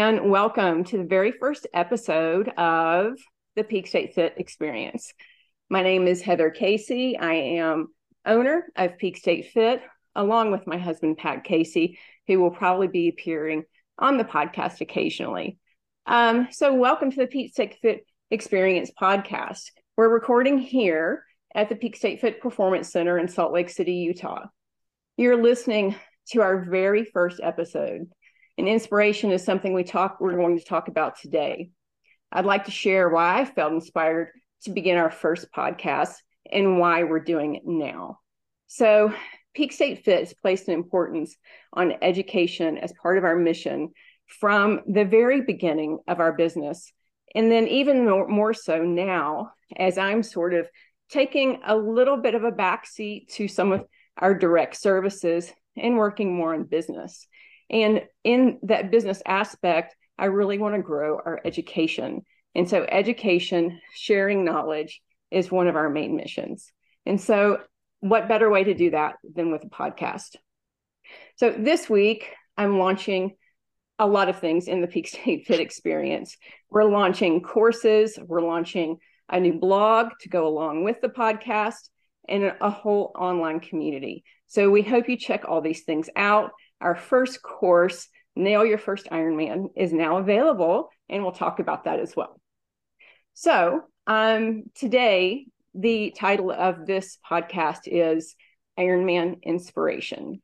and welcome to the very first episode of the Peak State Fit Experience. My name is Heather Casey. I am owner of Peak State Fit, along with my husband, Pat Casey, who will probably be appearing on the podcast occasionally. Um, so, welcome to the Peak State Fit Experience podcast. We're recording here at the Peak State Fit Performance Center in Salt Lake City, Utah. You're listening to our very first episode. And inspiration is something we talk we're going to talk about today. I'd like to share why I felt inspired to begin our first podcast and why we're doing it now. So, Peak State Fit has placed an importance on education as part of our mission from the very beginning of our business. And then, even more, more so now, as I'm sort of taking a little bit of a backseat to some of our direct services and working more in business. And in that business aspect, I really want to grow our education. And so, education, sharing knowledge is one of our main missions. And so, what better way to do that than with a podcast? So, this week, I'm launching a lot of things in the Peak State Fit experience. We're launching courses, we're launching a new blog to go along with the podcast, and a whole online community. So we hope you check all these things out. Our first course, Nail Your First Ironman, is now available, and we'll talk about that as well. So um, today, the title of this podcast is Ironman Inspiration.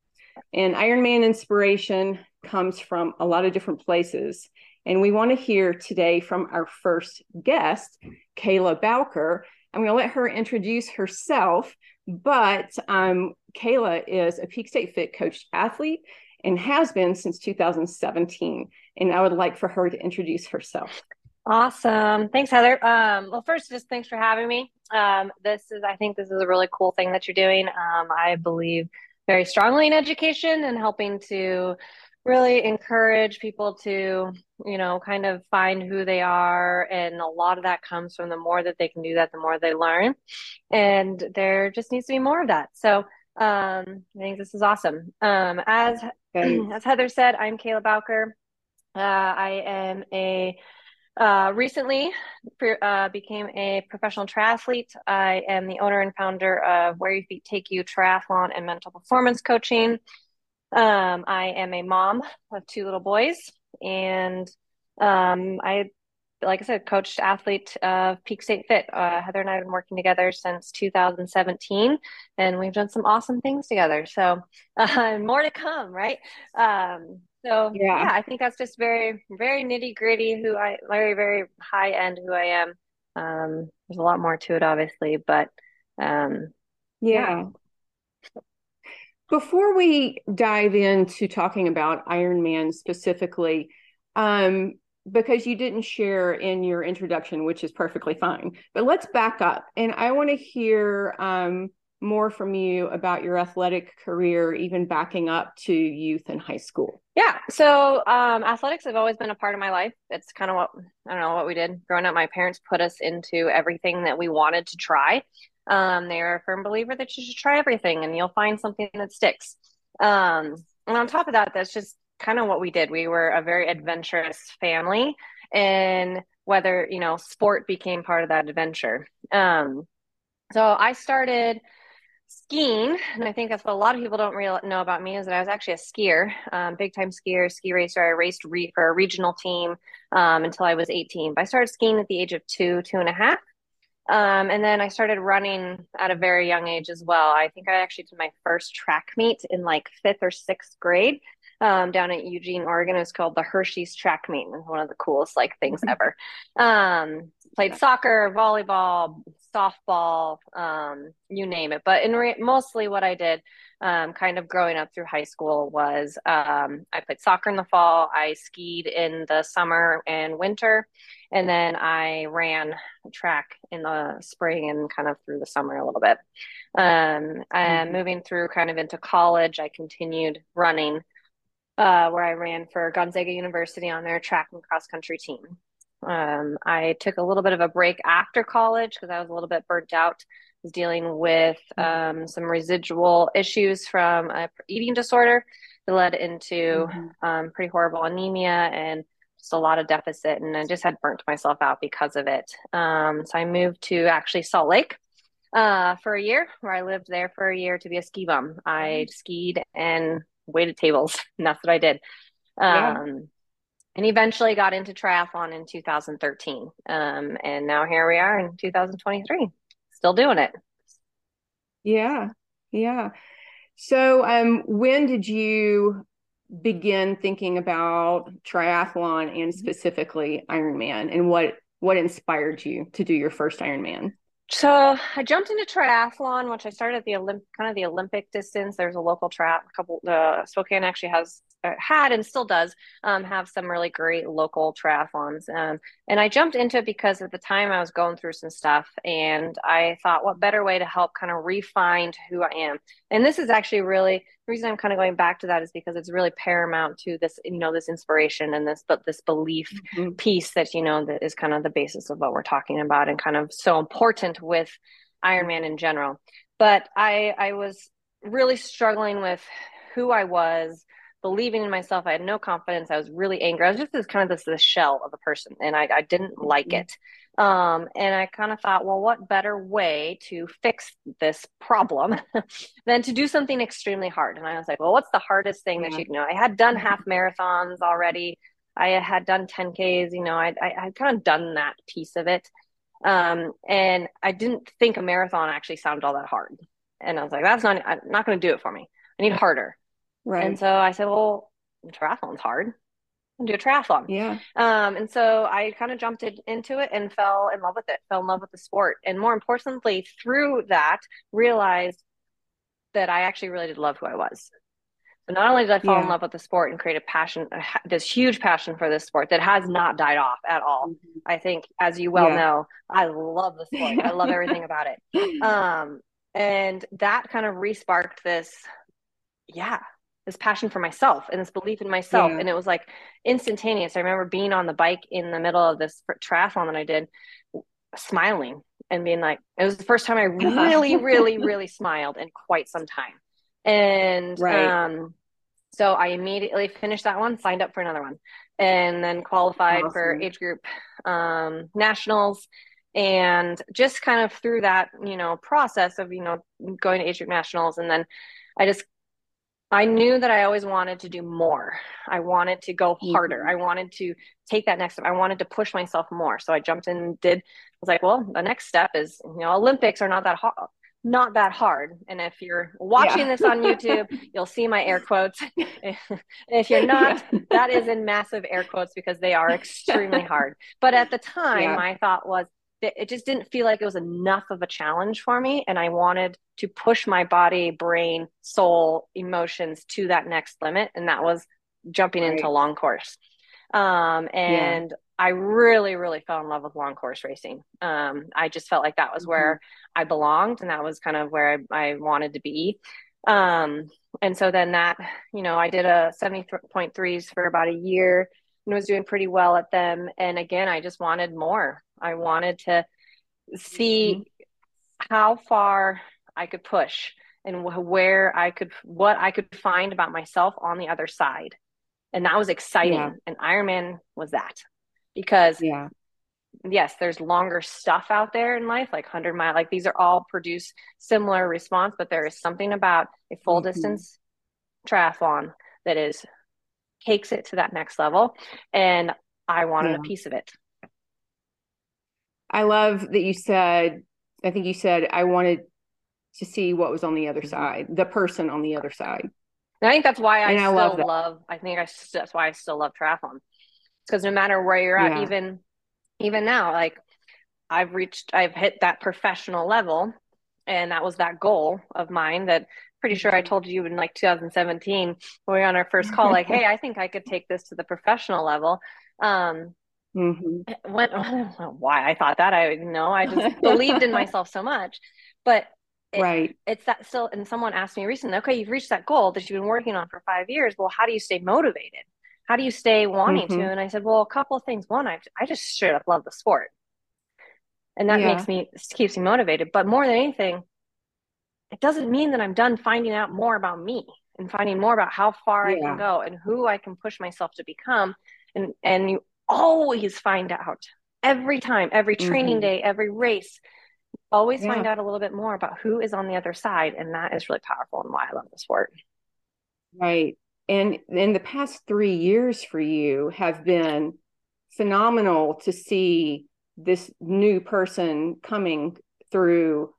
And Ironman Inspiration comes from a lot of different places. And we want to hear today from our first guest, Kayla Bowker. I'm going to let her introduce herself, but um, Kayla is a Peak State Fit coach athlete and has been since 2017. And I would like for her to introduce herself. Awesome. Thanks, Heather. Um, well, first, just thanks for having me. Um, this is, I think, this is a really cool thing that you're doing. Um, I believe very strongly in education and helping to really encourage people to you know kind of find who they are and a lot of that comes from the more that they can do that the more they learn. And there just needs to be more of that. So um, i think this is awesome. Um, as as heather said i'm kayla bowker. Uh, i am a uh, recently uh, became a professional triathlete. I am the owner and founder of Where Your Feet Take You Triathlon and Mental Performance Coaching. Um, I am a mom of two little boys, and um, I, like I said, coached athlete of Peak State Fit. Uh, Heather and I have been working together since 2017, and we've done some awesome things together. So, uh, more to come, right? Um, so yeah. yeah. I think that's just very, very nitty gritty. Who I very, very high end who I am. Um, there's a lot more to it, obviously, but um, yeah. yeah. Before we dive into talking about Iron Man specifically, um, because you didn't share in your introduction, which is perfectly fine, but let's back up. And I want to hear um, more from you about your athletic career, even backing up to youth and high school. Yeah. So um, athletics have always been a part of my life. It's kind of what, I don't know, what we did growing up. My parents put us into everything that we wanted to try. Um, they're a firm believer that you should try everything and you'll find something that sticks. Um, and on top of that, that's just kind of what we did. We were a very adventurous family, and whether you know, sport became part of that adventure. Um, so I started skiing, and I think that's what a lot of people don't really know about me is that I was actually a skier, um, big time skier, ski racer. I raced re- for a regional team um, until I was 18. But I started skiing at the age of two, two and a half. Um, and then I started running at a very young age as well. I think I actually did my first track meet in like fifth or sixth grade um, down at Eugene, Oregon. It was called the Hershey's Track Meet. It was one of the coolest like things ever. Um, played soccer, volleyball, softball, um, you name it. But in re- mostly what I did um, kind of growing up through high school was um, I played soccer in the fall, I skied in the summer and winter, and then I ran track in the spring and kind of through the summer a little bit. Um, and mm-hmm. moving through kind of into college, I continued running. Uh, where I ran for Gonzaga University on their track and cross country team. Um, I took a little bit of a break after college because I was a little bit burnt out. I was dealing with um, some residual issues from a eating disorder that led into mm-hmm. um, pretty horrible anemia and just a lot of deficit, and I just had burnt myself out because of it. Um, so I moved to actually Salt Lake uh, for a year, where I lived there for a year to be a ski bum. I mm-hmm. skied and waited tables, and that's what I did. Yeah. Um, and eventually got into triathlon in 2013. Um, and now here we are in 2023, still doing it. Yeah, yeah. So, um, when did you begin thinking about triathlon and specifically Ironman, and what what inspired you to do your first Ironman? So I jumped into triathlon, which I started at the Olymp- kind of the Olympic distance. There's a local a couple. Uh, Spokane actually has had and still does um, have some really great local triathlons. Um, and I jumped into it because at the time I was going through some stuff, and I thought, what better way to help kind of refine who I am? And this is actually really the reason I'm kind of going back to that is because it's really paramount to this, you know, this inspiration and this, but this belief mm-hmm. piece that you know that is kind of the basis of what we're talking about, and kind of so important with Ironman in general. But I, I was really struggling with who I was believing in myself. I had no confidence. I was really angry. I was just this kind of this, this shell of a person, and I, I didn't like mm-hmm. it. Um, and I kind of thought, well, what better way to fix this problem than to do something extremely hard? And I was like, well, what's the hardest thing yeah. that you know? I had done half marathons already. I had done 10Ks, you know, I, I had kind of done that piece of it. Um, and I didn't think a marathon actually sounded all that hard. And I was like, that's not, I'm not going to do it for me. I need harder. Right. And so I said, well, triathlon's hard. I'll do a triathlon. Yeah. Um, and so I kind of jumped into it and fell in love with it, fell in love with the sport. And more importantly, through that, realized that I actually really did love who I was. So not only did I fall yeah. in love with the sport and create a passion, this huge passion for this sport that has not died off at all. Mm-hmm. I think, as you well yeah. know, I love the sport. I love everything about it. Um, and that kind of resparked this, yeah, this passion for myself and this belief in myself. Yeah. And it was like instantaneous. I remember being on the bike in the middle of this triathlon that I did, smiling and being like, it was the first time I really, really, really smiled in quite some time. And right. um, so I immediately finished that one, signed up for another one, and then qualified awesome. for age group um, nationals. And just kind of through that, you know, process of, you know, going to age group nationals. And then I just I knew that I always wanted to do more. I wanted to go harder. Mm-hmm. I wanted to take that next step. I wanted to push myself more. So I jumped in and did. I was like, well, the next step is, you know, Olympics are not that hard. Not that hard. And if you're watching yeah. this on YouTube, you'll see my air quotes. if you're not, yeah. that is in massive air quotes because they are extremely hard. But at the time, yeah. my thought was, it just didn't feel like it was enough of a challenge for me and i wanted to push my body brain soul emotions to that next limit and that was jumping right. into long course um, and yeah. i really really fell in love with long course racing um, i just felt like that was mm-hmm. where i belonged and that was kind of where i, I wanted to be um, and so then that you know i did a 70.3s for about a year and was doing pretty well at them and again i just wanted more I wanted to see mm-hmm. how far I could push and where I could, what I could find about myself on the other side. And that was exciting. Yeah. And Ironman was that because, yeah. yes, there's longer stuff out there in life, like 100 mile, like these are all produce similar response, but there is something about a full mm-hmm. distance triathlon that is takes it to that next level. And I wanted yeah. a piece of it. I love that you said, I think you said, I wanted to see what was on the other mm-hmm. side, the person on the other side. And I think that's why I, I still love, love, I think I, that's why I still love triathlon. Because no matter where you're at, yeah. even, even now, like I've reached, I've hit that professional level. And that was that goal of mine that pretty sure I told you in like 2017 when we were on our first call, like, hey, I think I could take this to the professional level. Um, Mm-hmm. When, why I thought that I know I just believed in myself so much, but it, right, it's that still. And someone asked me recently, okay, you've reached that goal that you've been working on for five years. Well, how do you stay motivated? How do you stay wanting mm-hmm. to? And I said, well, a couple of things. One, I I just straight up love the sport, and that yeah. makes me keeps me motivated. But more than anything, it doesn't mean that I'm done finding out more about me and finding more about how far yeah. I can go and who I can push myself to become and and you always find out every time, every training mm-hmm. day, every race. Always yeah. find out a little bit more about who is on the other side. And that is really powerful and why I love the sport. Right. And in the past three years for you have been phenomenal to see this new person coming through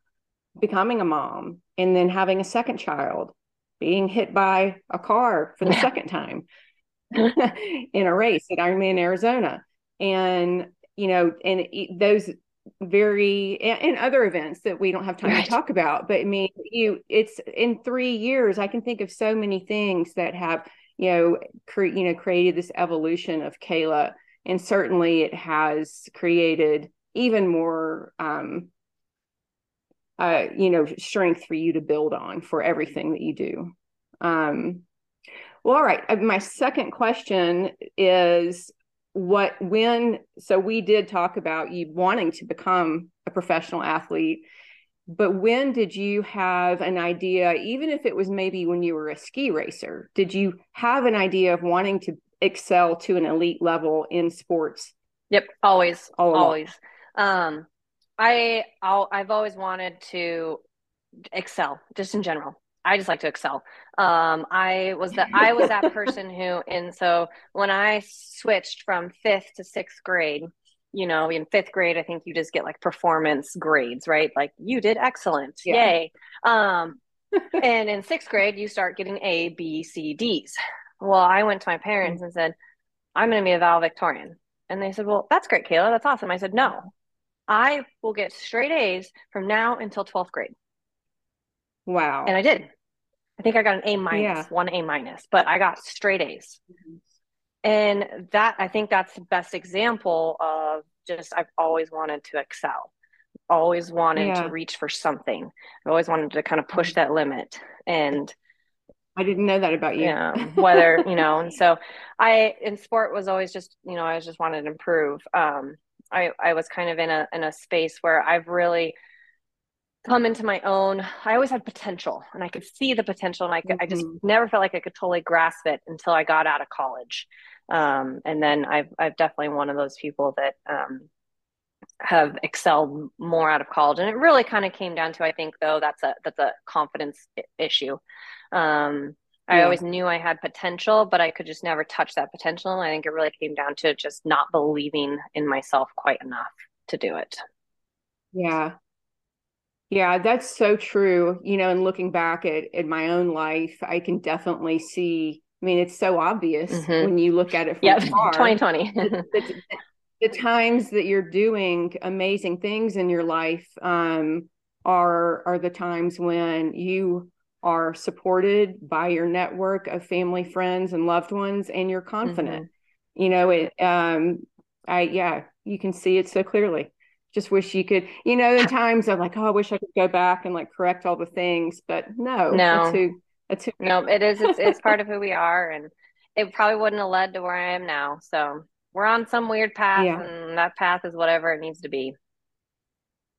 becoming a mom and then having a second child, being hit by a car for the second time in a race at Ironman Arizona. And, you know, and those very and other events that we don't have time right. to talk about but i mean you it's in three years i can think of so many things that have you know cre- you know created this evolution of kayla and certainly it has created even more um uh you know strength for you to build on for everything that you do. Um well all right. Uh, my second question is what when so we did talk about you wanting to become a professional athlete but when did you have an idea even if it was maybe when you were a ski racer did you have an idea of wanting to excel to an elite level in sports? Yep always always. Um i I'll, i've always wanted to excel just in general I just like to excel. Um, I was the I was that person who, and so when I switched from fifth to sixth grade, you know, in fifth grade, I think you just get like performance grades, right? Like you did excellent, yeah. yay. Um, and in sixth grade, you start getting A, B, C, D's. Well, I went to my parents mm-hmm. and said, "I'm going to be a valedictorian," and they said, "Well, that's great, Kayla. That's awesome." I said, "No, I will get straight A's from now until twelfth grade." Wow. And I did. I think I got an A minus, yeah. one A minus, but I got straight A's. Mm-hmm. And that I think that's the best example of just I've always wanted to excel. Always wanted yeah. to reach for something. I always wanted to kind of push mm-hmm. that limit. And I didn't know that about you. Yeah. Whether, you know, and so I in sport was always just, you know, I just wanted to improve. Um I, I was kind of in a in a space where I've really come into my own i always had potential and i could see the potential and i, mm-hmm. I just mm-hmm. never felt like i could totally grasp it until i got out of college um, and then I've, I've definitely one of those people that um, have excelled more out of college and it really kind of came down to i think though that's a that's a confidence issue um, i yeah. always knew i had potential but i could just never touch that potential and i think it really came down to just not believing in myself quite enough to do it yeah yeah, that's so true. You know, and looking back at, at my own life, I can definitely see. I mean, it's so obvious mm-hmm. when you look at it from yep. afar. 2020. the, the, the, times that you're doing amazing things in your life um, are are the times when you are supported by your network of family, friends, and loved ones, and you're confident. Mm-hmm. You know, it. Um, I yeah, you can see it so clearly just wish you could you know in times i'm like oh i wish i could go back and like correct all the things but no no that's who, that's who no it is it's, it's part of who we are and it probably wouldn't have led to where i am now so we're on some weird path yeah. and that path is whatever it needs to be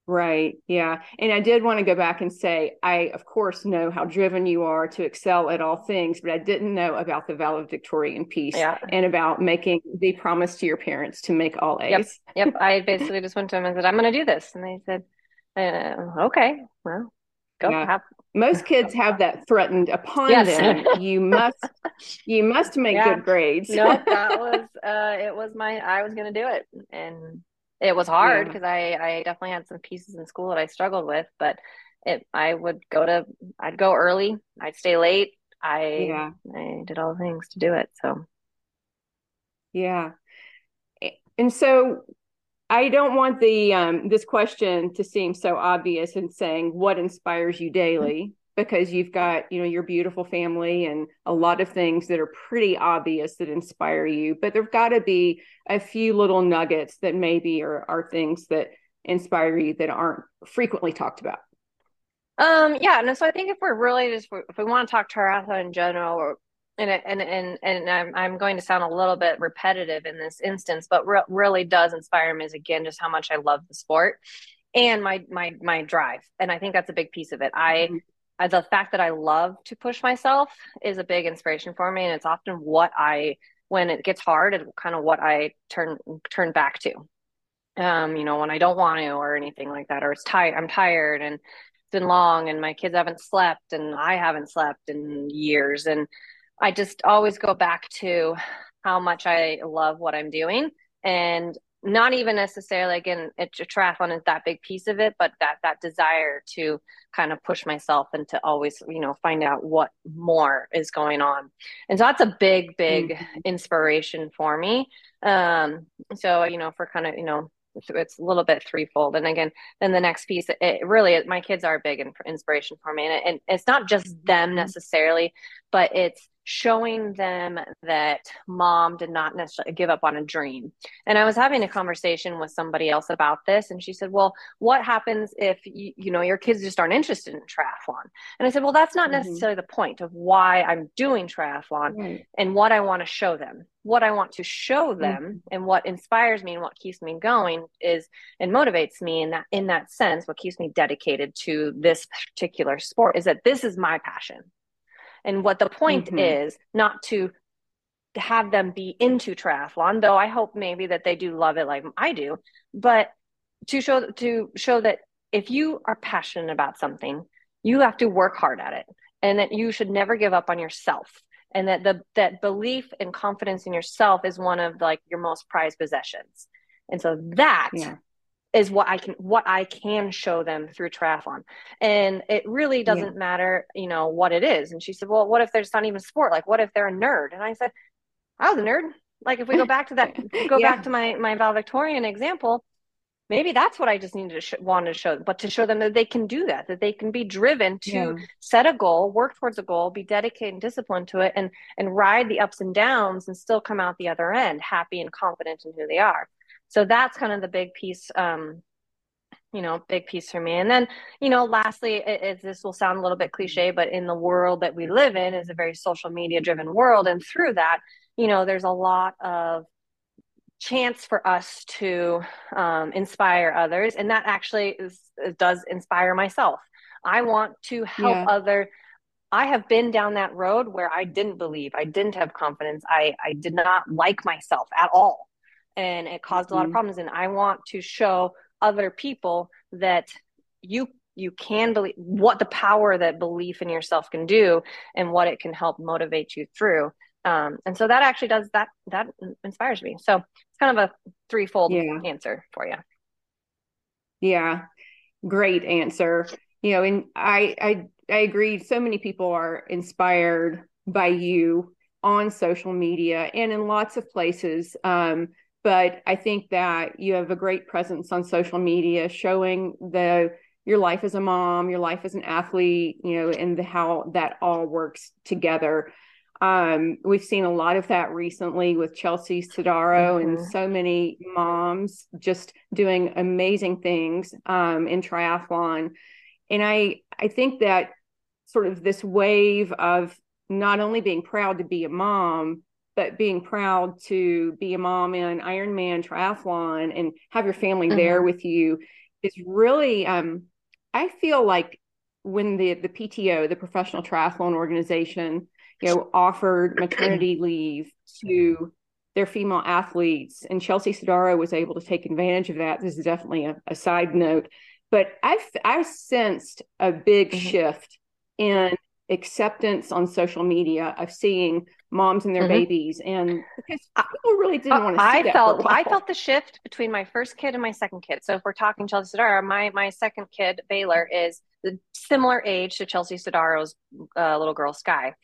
Right. Yeah. And I did want to go back and say, I, of course, know how driven you are to excel at all things, but I didn't know about the valedictorian piece yeah. and about making the promise to your parents to make all A's. Yep. Yep. I basically just went to them and said, I'm going to do this. And they said, uh, okay, well, go yeah. have. Most kids have that threatened upon yes. them. You must, you must make yeah. good grades. no, that was, uh, it was my, I was going to do it. And it was hard because yeah. I, I definitely had some pieces in school that I struggled with, but it I would go to I'd go early, I'd stay late. I yeah. I did all the things to do it. So yeah. And so I don't want the um, this question to seem so obvious in saying what inspires you daily because you've got you know your beautiful family and a lot of things that are pretty obvious that inspire you but there've got to be a few little nuggets that maybe are, are things that inspire you that aren't frequently talked about. Um yeah and so i think if we're really just if we want to talk triathlon in general or and and and and I'm, I'm going to sound a little bit repetitive in this instance but re- really does inspire me is again just how much i love the sport and my my my drive and i think that's a big piece of it. I mm-hmm the fact that I love to push myself is a big inspiration for me. And it's often what I when it gets hard and kind of what I turn turn back to. Um, you know, when I don't want to or anything like that, or it's tired, I'm tired and it's been long and my kids haven't slept and I haven't slept in years. And I just always go back to how much I love what I'm doing and not even necessarily again it's a triathlon is that big piece of it but that that desire to kind of push myself and to always you know find out what more is going on and so that's a big big mm-hmm. inspiration for me um so you know for kind of you know it's a little bit threefold and again then the next piece it really my kids are big inspiration for me and, it, and it's not just them mm-hmm. necessarily but it's showing them that mom did not necessarily give up on a dream. And I was having a conversation with somebody else about this and she said, "Well, what happens if you, you know your kids just aren't interested in triathlon?" And I said, "Well, that's not mm-hmm. necessarily the point of why I'm doing triathlon right. and what I want to show them. What I want to show them mm-hmm. and what inspires me and what keeps me going is and motivates me in that in that sense what keeps me dedicated to this particular sport is that this is my passion and what the point mm-hmm. is not to have them be into triathlon, though I hope maybe that they do love it like I do, but to show to show that if you are passionate about something, you have to work hard at it and that you should never give up on yourself and that the that belief and confidence in yourself is one of like your most prized possessions. And so that yeah is what I can what I can show them through triathlon. And it really doesn't yeah. matter, you know, what it is. And she said, Well, what if there's not even sport? Like what if they're a nerd? And I said, I was a nerd. Like if we go back to that go yeah. back to my my valedictorian example, maybe that's what I just needed to sh- wanted to show them, but to show them that they can do that, that they can be driven to yeah. set a goal, work towards a goal, be dedicated and disciplined to it and and ride the ups and downs and still come out the other end happy and confident in who they are. So that's kind of the big piece um, you know big piece for me. And then you know lastly it, it, this will sound a little bit cliche but in the world that we live in is a very social media driven world. And through that you know there's a lot of chance for us to um, inspire others and that actually is, does inspire myself i want to help yeah. other i have been down that road where i didn't believe i didn't have confidence i i did not like myself at all and it caused mm-hmm. a lot of mm-hmm. problems and i want to show other people that you you can believe what the power that belief in yourself can do and what it can help motivate you through um, and so that actually does that that inspires me. So it's kind of a threefold yeah. answer for you yeah. Great answer. You know and i i i agree. So many people are inspired by you on social media and in lots of places. Um, but I think that you have a great presence on social media showing the your life as a mom, your life as an athlete, you know, and the, how that all works together. Um, we've seen a lot of that recently with Chelsea Sodaro mm-hmm. and so many moms just doing amazing things um, in triathlon. And I I think that sort of this wave of not only being proud to be a mom, but being proud to be a mom in Ironman triathlon and have your family mm-hmm. there with you is really um, I feel like when the the PTO, the professional triathlon organization, you know, offered maternity leave to their female athletes, and Chelsea Sodaro was able to take advantage of that. This is definitely a, a side note, but I I sensed a big mm-hmm. shift in acceptance on social media of seeing moms and their mm-hmm. babies and because people really didn't uh, want to I felt I felt the shift between my first kid and my second kid. So if we're talking Chelsea Sodaro, my my second kid Baylor is the similar age to Chelsea Sodaro's uh, little girl Skye.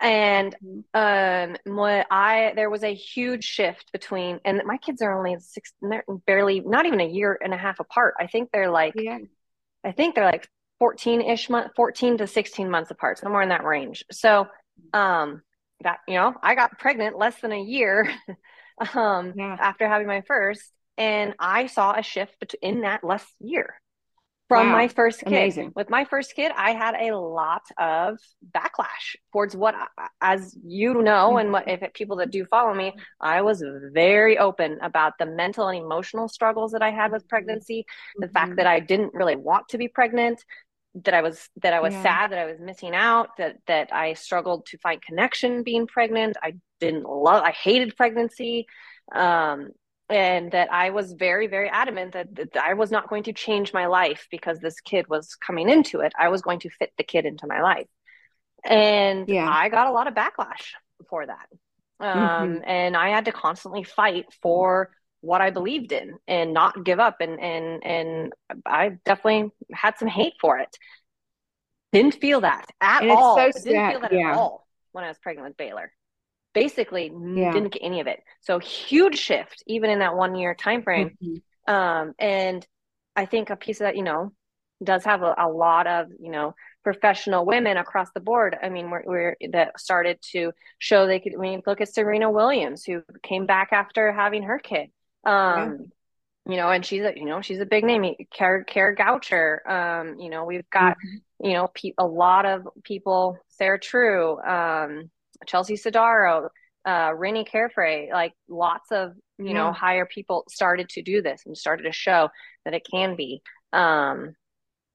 And mm-hmm. um what I there was a huge shift between and my kids are only six they're barely not even a year and a half apart. I think they're like yeah. I think they're like 14 ish month 14 to 16 months apart somewhere in that range so um that you know i got pregnant less than a year um yeah. after having my first and i saw a shift in that less year from wow. my first kid Amazing. with my first kid i had a lot of backlash towards what as you know and what if it, people that do follow me i was very open about the mental and emotional struggles that i had with pregnancy the mm-hmm. fact that i didn't really want to be pregnant that I was that I was yeah. sad that I was missing out that that I struggled to find connection being pregnant I didn't love I hated pregnancy um, and that I was very very adamant that, that I was not going to change my life because this kid was coming into it I was going to fit the kid into my life and yeah. I got a lot of backlash for that um, mm-hmm. and I had to constantly fight for what I believed in and not give up. And and and I definitely had some hate for it. Didn't feel that at all. So didn't feel that yeah. at all when I was pregnant with Baylor. Basically, yeah. didn't get any of it. So huge shift, even in that one year time frame. Mm-hmm. Um, and I think a piece of that, you know, does have a, a lot of you know professional women across the board. I mean, we're, we're, that started to show they could. I mean, look at Serena Williams, who came back after having her kid. Um, yeah. you know, and she's a, you know, she's a big name. Care Kara Goucher. Um, you know, we've got, mm-hmm. you know, pe- a lot of people, Sarah True, um, Chelsea Sodaro, uh, Rinny Carfrae, like lots of, you yeah. know, higher people started to do this and started to show that it can be, um,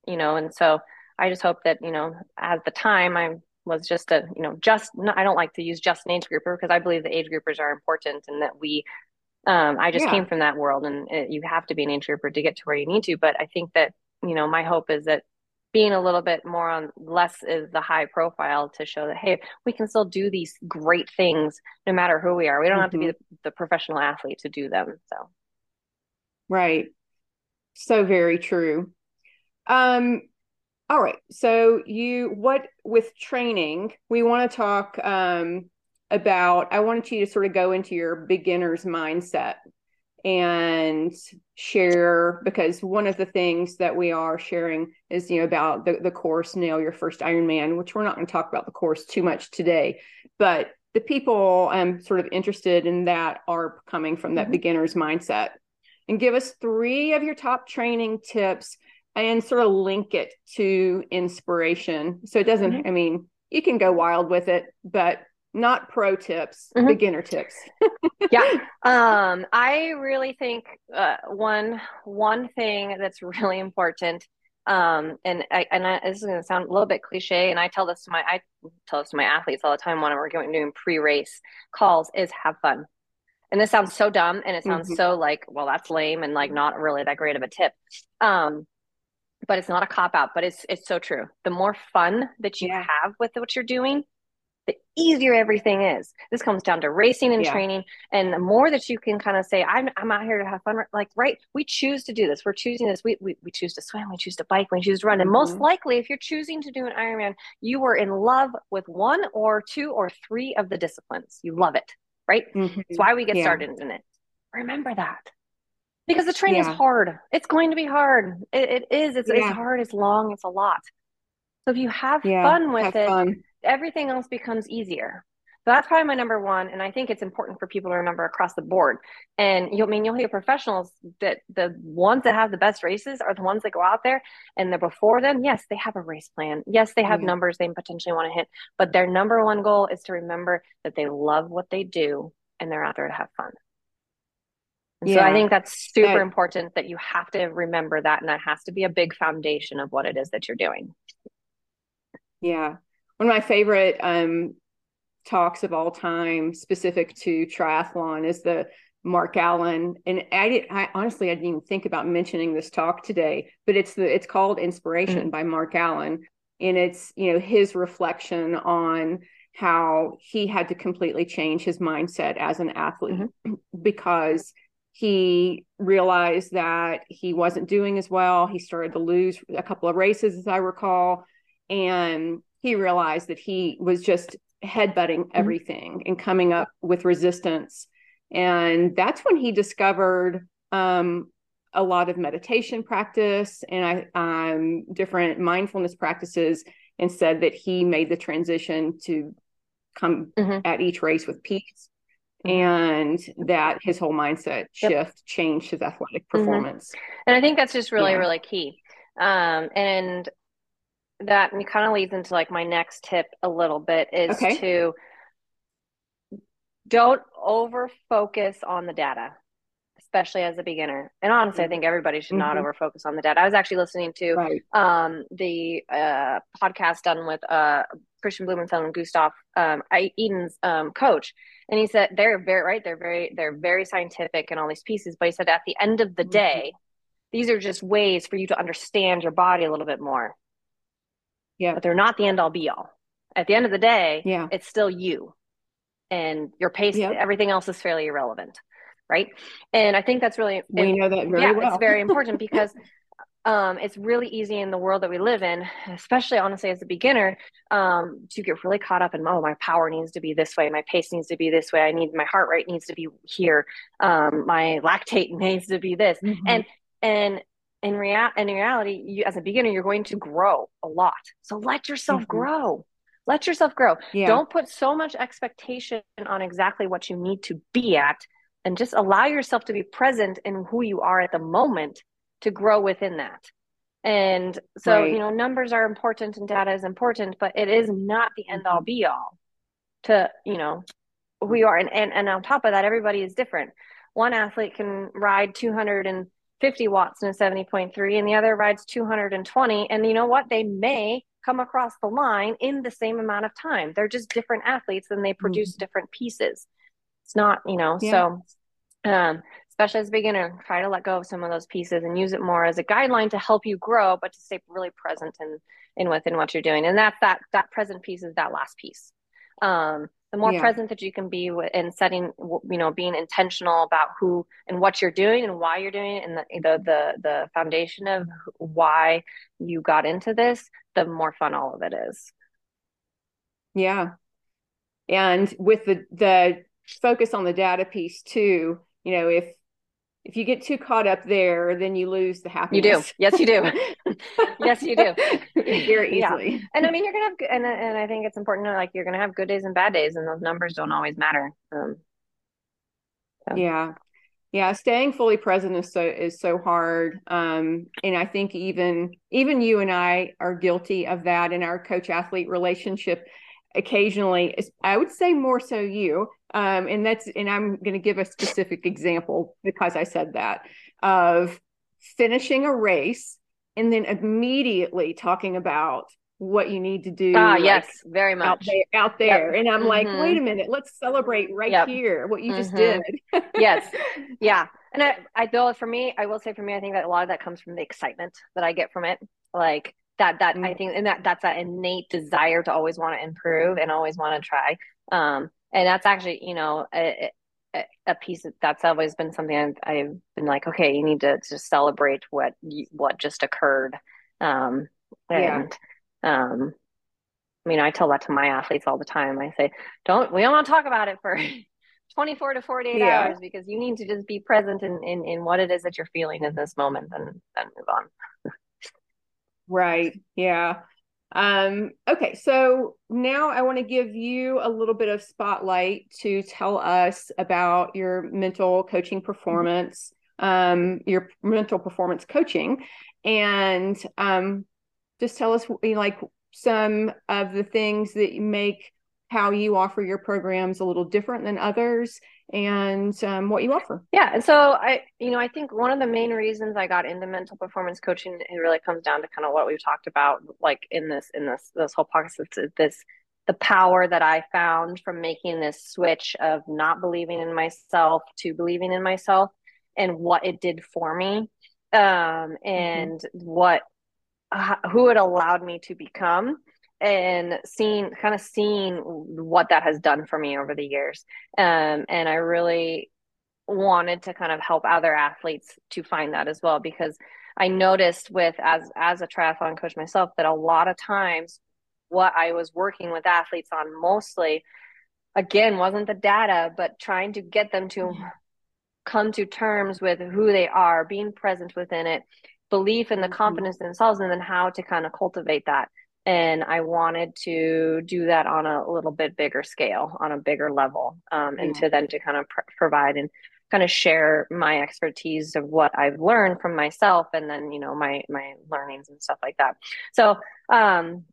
you know, and so I just hope that, you know, at the time I was just a, you know, just, I don't like to use just an age grouper because I believe the age groupers are important and that we um, I just yeah. came from that world, and it, you have to be an introvert to get to where you need to. But I think that you know, my hope is that being a little bit more on less is the high profile to show that hey, we can still do these great things no matter who we are. We don't mm-hmm. have to be mm-hmm. the, the professional athlete to do them. So, right, so very true. Um, all right. So you what with training, we want to talk um about I wanted you to sort of go into your beginner's mindset and share because one of the things that we are sharing is you know about the, the course nail your first ironman which we're not going to talk about the course too much today but the people i'm sort of interested in that are coming from that mm-hmm. beginner's mindset and give us three of your top training tips and sort of link it to inspiration so it doesn't mm-hmm. i mean you can go wild with it but not pro tips, mm-hmm. beginner tips. yeah. Um, I really think uh, one one thing that's really important, um, and I, and I, this is going to sound a little bit cliche, and I tell this to my I tell this to my athletes all the time when we're going doing pre race calls is have fun. And this sounds so dumb, and it sounds mm-hmm. so like, well, that's lame, and like not really that great of a tip. Um, but it's not a cop out, but it's it's so true. The more fun that you yeah. have with what you're doing, the easier everything is. This comes down to racing and yeah. training. And the more that you can kind of say, I'm, I'm out here to have fun, like, right, we choose to do this. We're choosing this. We, we, we choose to swim, we choose to bike, we choose to run. Mm-hmm. And most mm-hmm. likely, if you're choosing to do an Ironman, you were in love with one or two or three of the disciplines. You love it, right? Mm-hmm. It's why we get yeah. started in it. Remember that. Because the training yeah. is hard. It's going to be hard. it, it is. It's, it's hard. It's long. It's a lot. So if you have fun with it, fun everything else becomes easier. So that's probably my number one. And I think it's important for people to remember across the board. And you'll I mean you'll hear professionals that the ones that have the best races are the ones that go out there and they're before them, yes, they have a race plan. Yes, they have mm-hmm. numbers they potentially want to hit, but their number one goal is to remember that they love what they do and they're out there to have fun. Yeah. So I think that's super that, important that you have to remember that and that has to be a big foundation of what it is that you're doing. Yeah one of my favorite um, talks of all time specific to triathlon is the Mark Allen. And I did I honestly I didn't even think about mentioning this talk today, but it's the it's called Inspiration mm-hmm. by Mark Allen. And it's, you know, his reflection on how he had to completely change his mindset as an athlete mm-hmm. because he realized that he wasn't doing as well. He started to lose a couple of races, as I recall. And he realized that he was just headbutting mm-hmm. everything mm-hmm. and coming up with resistance. And that's when he discovered um, a lot of meditation practice and I, um, different mindfulness practices, and said that he made the transition to come mm-hmm. at each race with peace. Mm-hmm. And that his whole mindset shift yep. changed his athletic mm-hmm. performance. And I think that's just really, yeah. really key. Um, and that kind of leads into like my next tip a little bit is okay. to don't over focus on the data especially as a beginner. And honestly, I think everybody should not mm-hmm. over focus on the data. I was actually listening to right. um, the uh, podcast done with uh, Kristian Blummenfelt and Gustav um, Iden's um, coach, and he said they're very right. They're very they're very scientific and all these pieces. But he said at the end of the mm-hmm. day, these are just ways for you to understand your body a little bit more. Yeah, but they're not the end all be all. At the end of the day, yeah, it's still you, and your pace. Yep. Everything else is fairly irrelevant right? And I think that's really we know that very yeah, well. it's very important because um, it's really easy in the world that we live in, especially honestly as a beginner, um, to get really caught up in oh my power needs to be this way, my pace needs to be this way, I need my heart rate needs to be here, um, my lactate needs to be this, mm-hmm. and and in real in reality, you as a beginner, you're going to grow a lot. So let yourself mm-hmm. grow. Let yourself grow. Yeah. Don't put so much expectation on exactly what you need to be at and just allow yourself to be present in who you are at the moment to grow within that. And so, right. you know, numbers are important and data is important, but it is not the end all mm-hmm. be all to, you know, who you are. And, and, and on top of that, everybody is different. One athlete can ride 250 watts in a 70.3 and the other rides 220. And you know what? They may come across the line in the same amount of time. They're just different athletes and they produce mm-hmm. different pieces. It's not, you know, yeah. so um, especially as a beginner, try to let go of some of those pieces and use it more as a guideline to help you grow, but to stay really present and in, in within what you're doing. And that's that that present piece is that last piece. Um, the more yeah. present that you can be in setting, you know, being intentional about who and what you're doing and why you're doing it, and the the the, the foundation of why you got into this, the more fun all of it is. Yeah, and with the the focus on the data piece too. You know, if if you get too caught up there, then you lose the happiness. You do. Yes, you do. yes, you do. Very easily. Yeah. And I mean, you're gonna have, and and I think it's important to like you're gonna have good days and bad days, and those numbers don't always matter. Um, so. Yeah, yeah. Staying fully present is so is so hard. Um, and I think even even you and I are guilty of that in our coach athlete relationship occasionally i would say more so you um, and that's and i'm going to give a specific example because i said that of finishing a race and then immediately talking about what you need to do ah like, yes very much out there, out there. Yep. and i'm mm-hmm. like wait a minute let's celebrate right yep. here what you mm-hmm. just did yes yeah and i i feel for me i will say for me i think that a lot of that comes from the excitement that i get from it like that that mm-hmm. I think and that that's that innate desire to always want to improve and always want to try. Um, and that's actually you know a, a piece of, that's always been something I've, I've, been like, okay, you need to just celebrate what what just occurred. Um, and yeah. um, I mean, I tell that to my athletes all the time. I say, don't we don't want to talk about it for 24 to 48 yeah. hours because you need to just be present in, in in what it is that you're feeling in this moment and then move on. Right. Yeah. Um, okay, so now I want to give you a little bit of spotlight to tell us about your mental coaching performance, um, your mental performance coaching, and um, just tell us like some of the things that make how you offer your programs a little different than others and um, what you offer. Yeah. And so I, you know, I think one of the main reasons I got into mental performance coaching, it really comes down to kind of what we've talked about, like in this, in this, this whole podcast, this, the power that I found from making this switch of not believing in myself to believing in myself and what it did for me. Um, and mm-hmm. what, uh, who it allowed me to become and seeing kind of seeing what that has done for me over the years. Um, and i really wanted to kind of help other athletes to find that as well because i noticed with as as a triathlon coach myself that a lot of times what i was working with athletes on mostly again wasn't the data but trying to get them to come to terms with who they are being present within it belief in the mm-hmm. confidence in themselves and then how to kind of cultivate that and I wanted to do that on a little bit bigger scale, on a bigger level, um, and yeah. to then to kind of pr- provide and kind of share my expertise of what I've learned from myself, and then you know my my learnings and stuff like that. So um,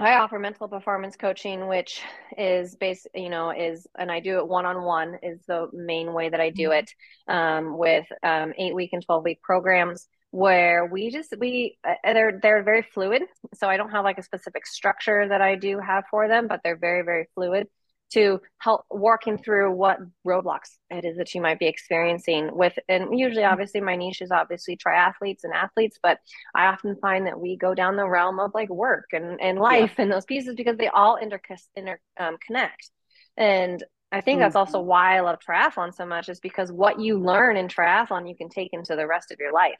I offer mental performance coaching, which is based, you know, is, and I do it one on one, is the main way that I do mm-hmm. it um, with um, eight week and 12 week programs where we just, we, uh, they're, they're very fluid. So I don't have like a specific structure that I do have for them, but they're very, very fluid to help walking through what roadblocks it is that you might be experiencing with and usually obviously my niche is obviously triathletes and athletes but i often find that we go down the realm of like work and, and life yeah. and those pieces because they all inter, inter um, connect and i think mm-hmm. that's also mm-hmm. why i love triathlon so much is because what you learn in triathlon you can take into the rest of your life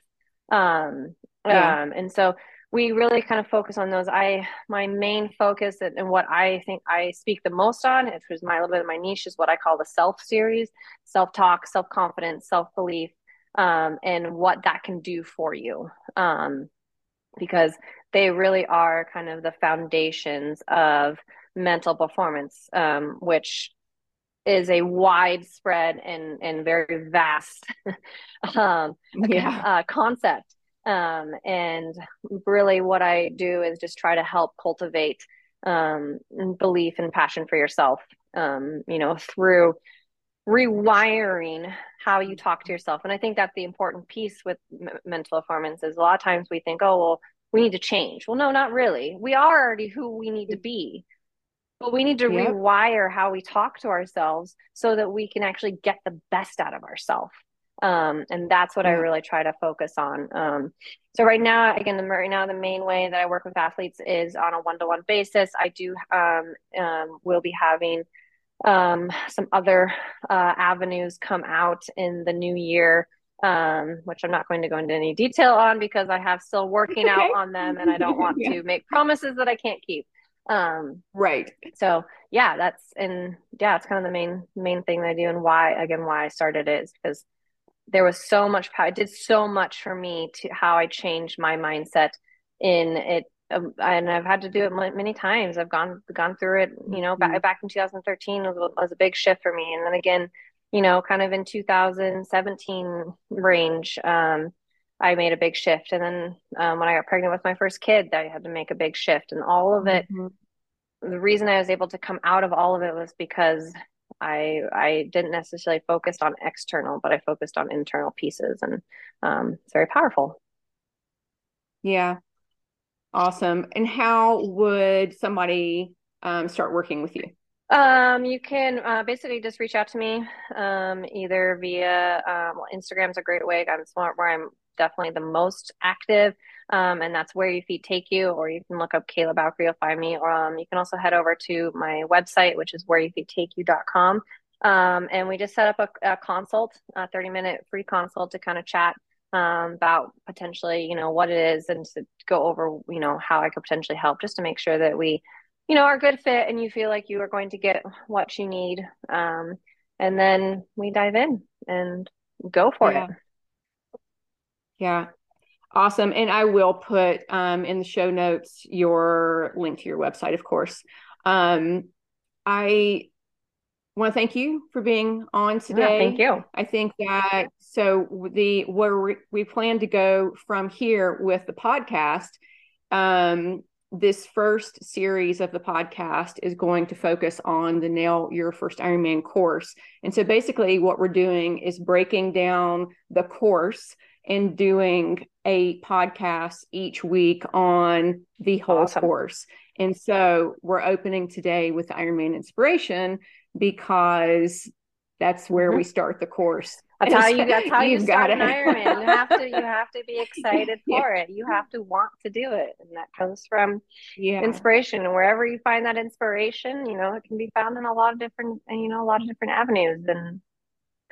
um, yeah. um and so we really kind of focus on those. I my main focus and what I think I speak the most on, which is my little bit of my niche, is what I call the self series: self talk, self confidence, self belief, um, and what that can do for you. Um, because they really are kind of the foundations of mental performance, um, which is a widespread and and very vast um, yeah. uh, concept um, and really, what I do is just try to help cultivate um, belief and passion for yourself, um, you know, through rewiring how you talk to yourself. And I think that's the important piece with m- mental performance is a lot of times we think, oh, well, we need to change. Well, no, not really. We are already who we need to be. But we need to yep. rewire how we talk to ourselves so that we can actually get the best out of ourselves. Um, and that's what. I really try to focus on. Um, so right now, again, the, right now the main way that I work with athletes is on a one-to-one basis. I do um, um will be having um, some other uh, avenues come out in the new year. Um, which I'm not going to go into any detail on because I have still working okay. out on them and I don't want yeah. to make promises that I can't keep. Um, right. So yeah, that's and yeah, it's kind of the main main thing that I do and why again why I started it is because there was so much power. It did so much for me to how I changed my mindset in it. Um, and I've had to do it many times. I've gone gone through it. You know, mm-hmm. back back in 2013 was, was a big shift for me, and then again, you know, kind of in 2017 range, um, I made a big shift. And then um, when I got pregnant with my first kid, I had to make a big shift, and all of it. Mm-hmm. The reason I was able to come out of all of it was because I I didn't necessarily focus on external, but I focused on internal pieces, and um, it's very powerful. Yeah, awesome. And how would somebody um, start working with you? Um, you can uh, basically just reach out to me um, either via um, Instagram's a great way. I'm smart where I'm definitely the most active. Um, and that's where your feet take you, or you can look up Kayla Bowker, you'll find me. Or um, you can also head over to my website, which is where your feet take you.com. Um, and we just set up a, a, consult, a 30 minute free consult to kind of chat um, about potentially, you know, what it is and to go over, you know, how I could potentially help just to make sure that we, you know, are a good fit and you feel like you are going to get what you need. Um, and then we dive in and go for yeah. it. Yeah. Awesome. And I will put um, in the show notes your link to your website, of course. Um, I want to thank you for being on today. Yeah, thank you. I think that so the where we, we plan to go from here with the podcast. Um, this first series of the podcast is going to focus on the Nail Your First Ironman course. And so basically, what we're doing is breaking down the course and doing a podcast each week on the whole awesome. course. And so we're opening today with Ironman Inspiration because that's where mm-hmm. we start the course. That's how you. That's how you start an Ironman. You have to. You have to be excited for yeah. it. You have to want to do it, and that comes from yeah. inspiration. And wherever you find that inspiration, you know, it can be found in a lot of different, you know, a lot of different avenues. And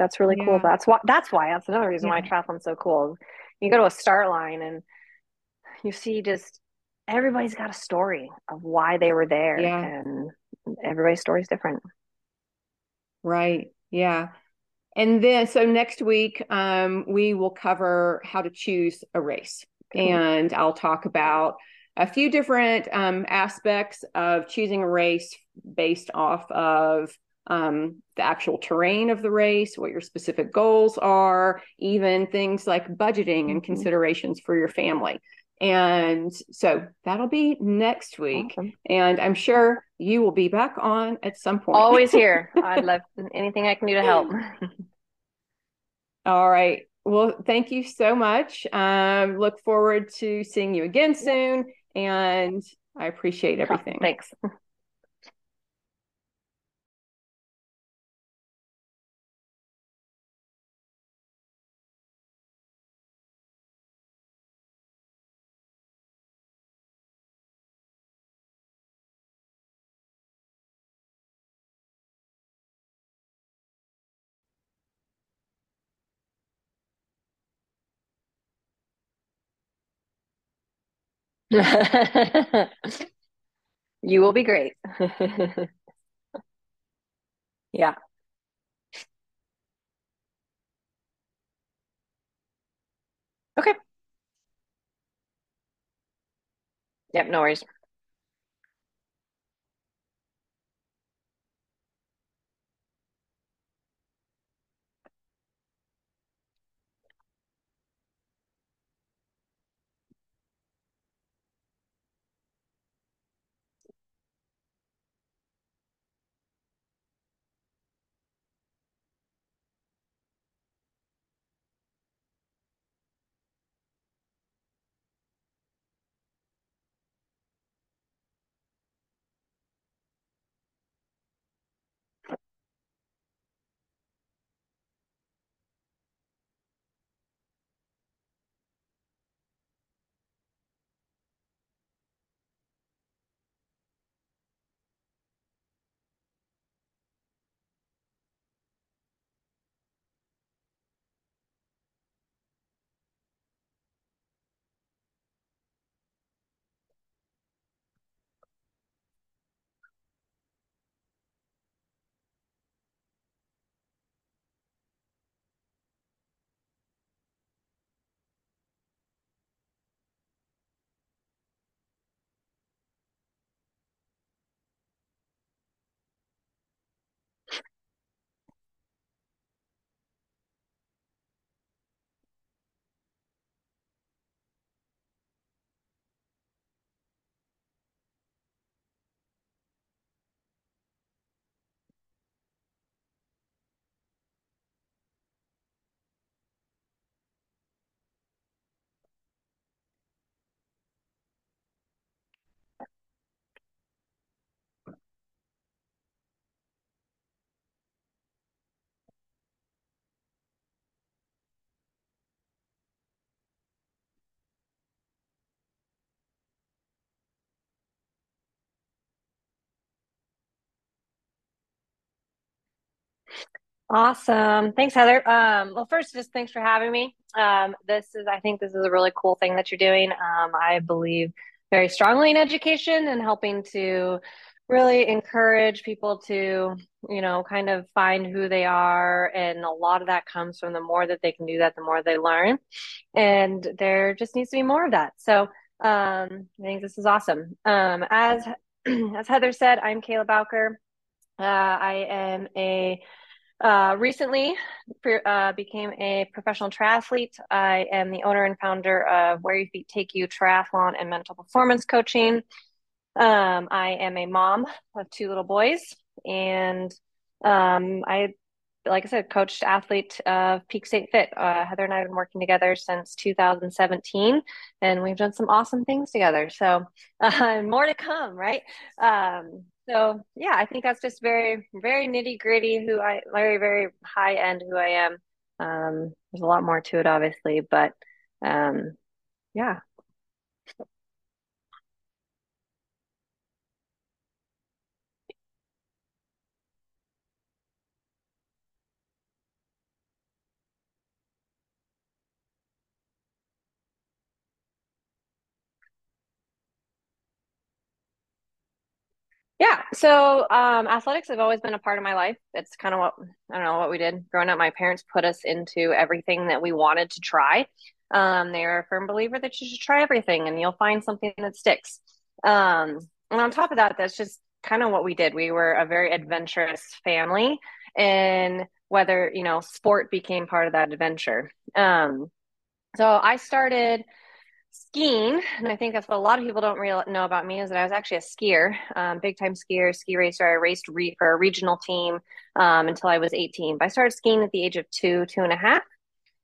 that's really yeah. cool. That's why that's why that's another reason yeah. why triathlon's so cool. You go to a start line and you see just everybody's got a story of why they were there. Yeah. And everybody's story is different. Right. Yeah. And then so next week um we will cover how to choose a race. And I'll talk about a few different um, aspects of choosing a race based off of um, the actual terrain of the race, what your specific goals are, even things like budgeting and mm-hmm. considerations for your family. And so that'll be next week. Awesome. And I'm sure you will be back on at some point. Always here. I'd love anything I can do to help. All right. Well, thank you so much. Um, look forward to seeing you again soon. And I appreciate everything. Thanks. you will be great. yeah. Okay. Yep, no worries. Awesome. Thanks, Heather. Um, well, first, just thanks for having me. Um, this is, I think this is a really cool thing that you're doing. Um, I believe very strongly in education and helping to really encourage people to, you know, kind of find who they are. And a lot of that comes from the more that they can do that, the more they learn. And there just needs to be more of that. So um, I think this is awesome. Um, as, as Heather said, I'm Kayla Bowker. Uh, I am a uh, recently uh, became a professional triathlete. I am the owner and founder of Where Your Feet Take You Triathlon and Mental Performance Coaching. Um, I am a mom of two little boys, and um, I, like I said, coached athlete of Peak State Fit. Uh, Heather and I have been working together since 2017, and we've done some awesome things together. So, more to come, right? Um, so yeah, I think that's just very, very nitty gritty. Who I very, very high end who I am. Um, there's a lot more to it, obviously, but um, yeah. Yeah, so um, athletics have always been a part of my life. It's kind of what I don't know what we did growing up. My parents put us into everything that we wanted to try. Um, they are a firm believer that you should try everything, and you'll find something that sticks. Um, and on top of that, that's just kind of what we did. We were a very adventurous family, and whether you know sport became part of that adventure. Um, so I started skiing, and I think that's what a lot of people don't really know about me is that I was actually a skier, um, big time skier, ski racer. I raced re- for a regional team um, until I was 18. But I started skiing at the age of two, two and a half.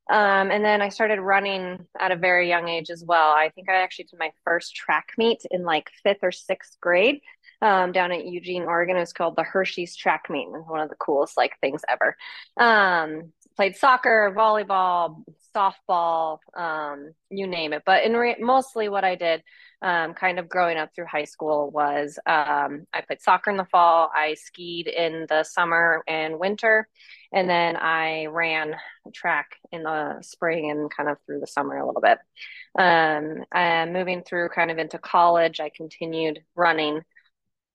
Um, and then I started running at a very young age as well. I think I actually did my first track meet in like fifth or sixth grade um, down at Eugene, Oregon. It was called the Hershey's Track Meet. It was one of the coolest like things ever. Um, played soccer, volleyball, softball, um, you name it. But in re- mostly what I did, um, kind of growing up through high school, was um, I played soccer in the fall, I skied in the summer and winter, and then I ran track in the spring and kind of through the summer a little bit. Um, and moving through kind of into college, I continued running.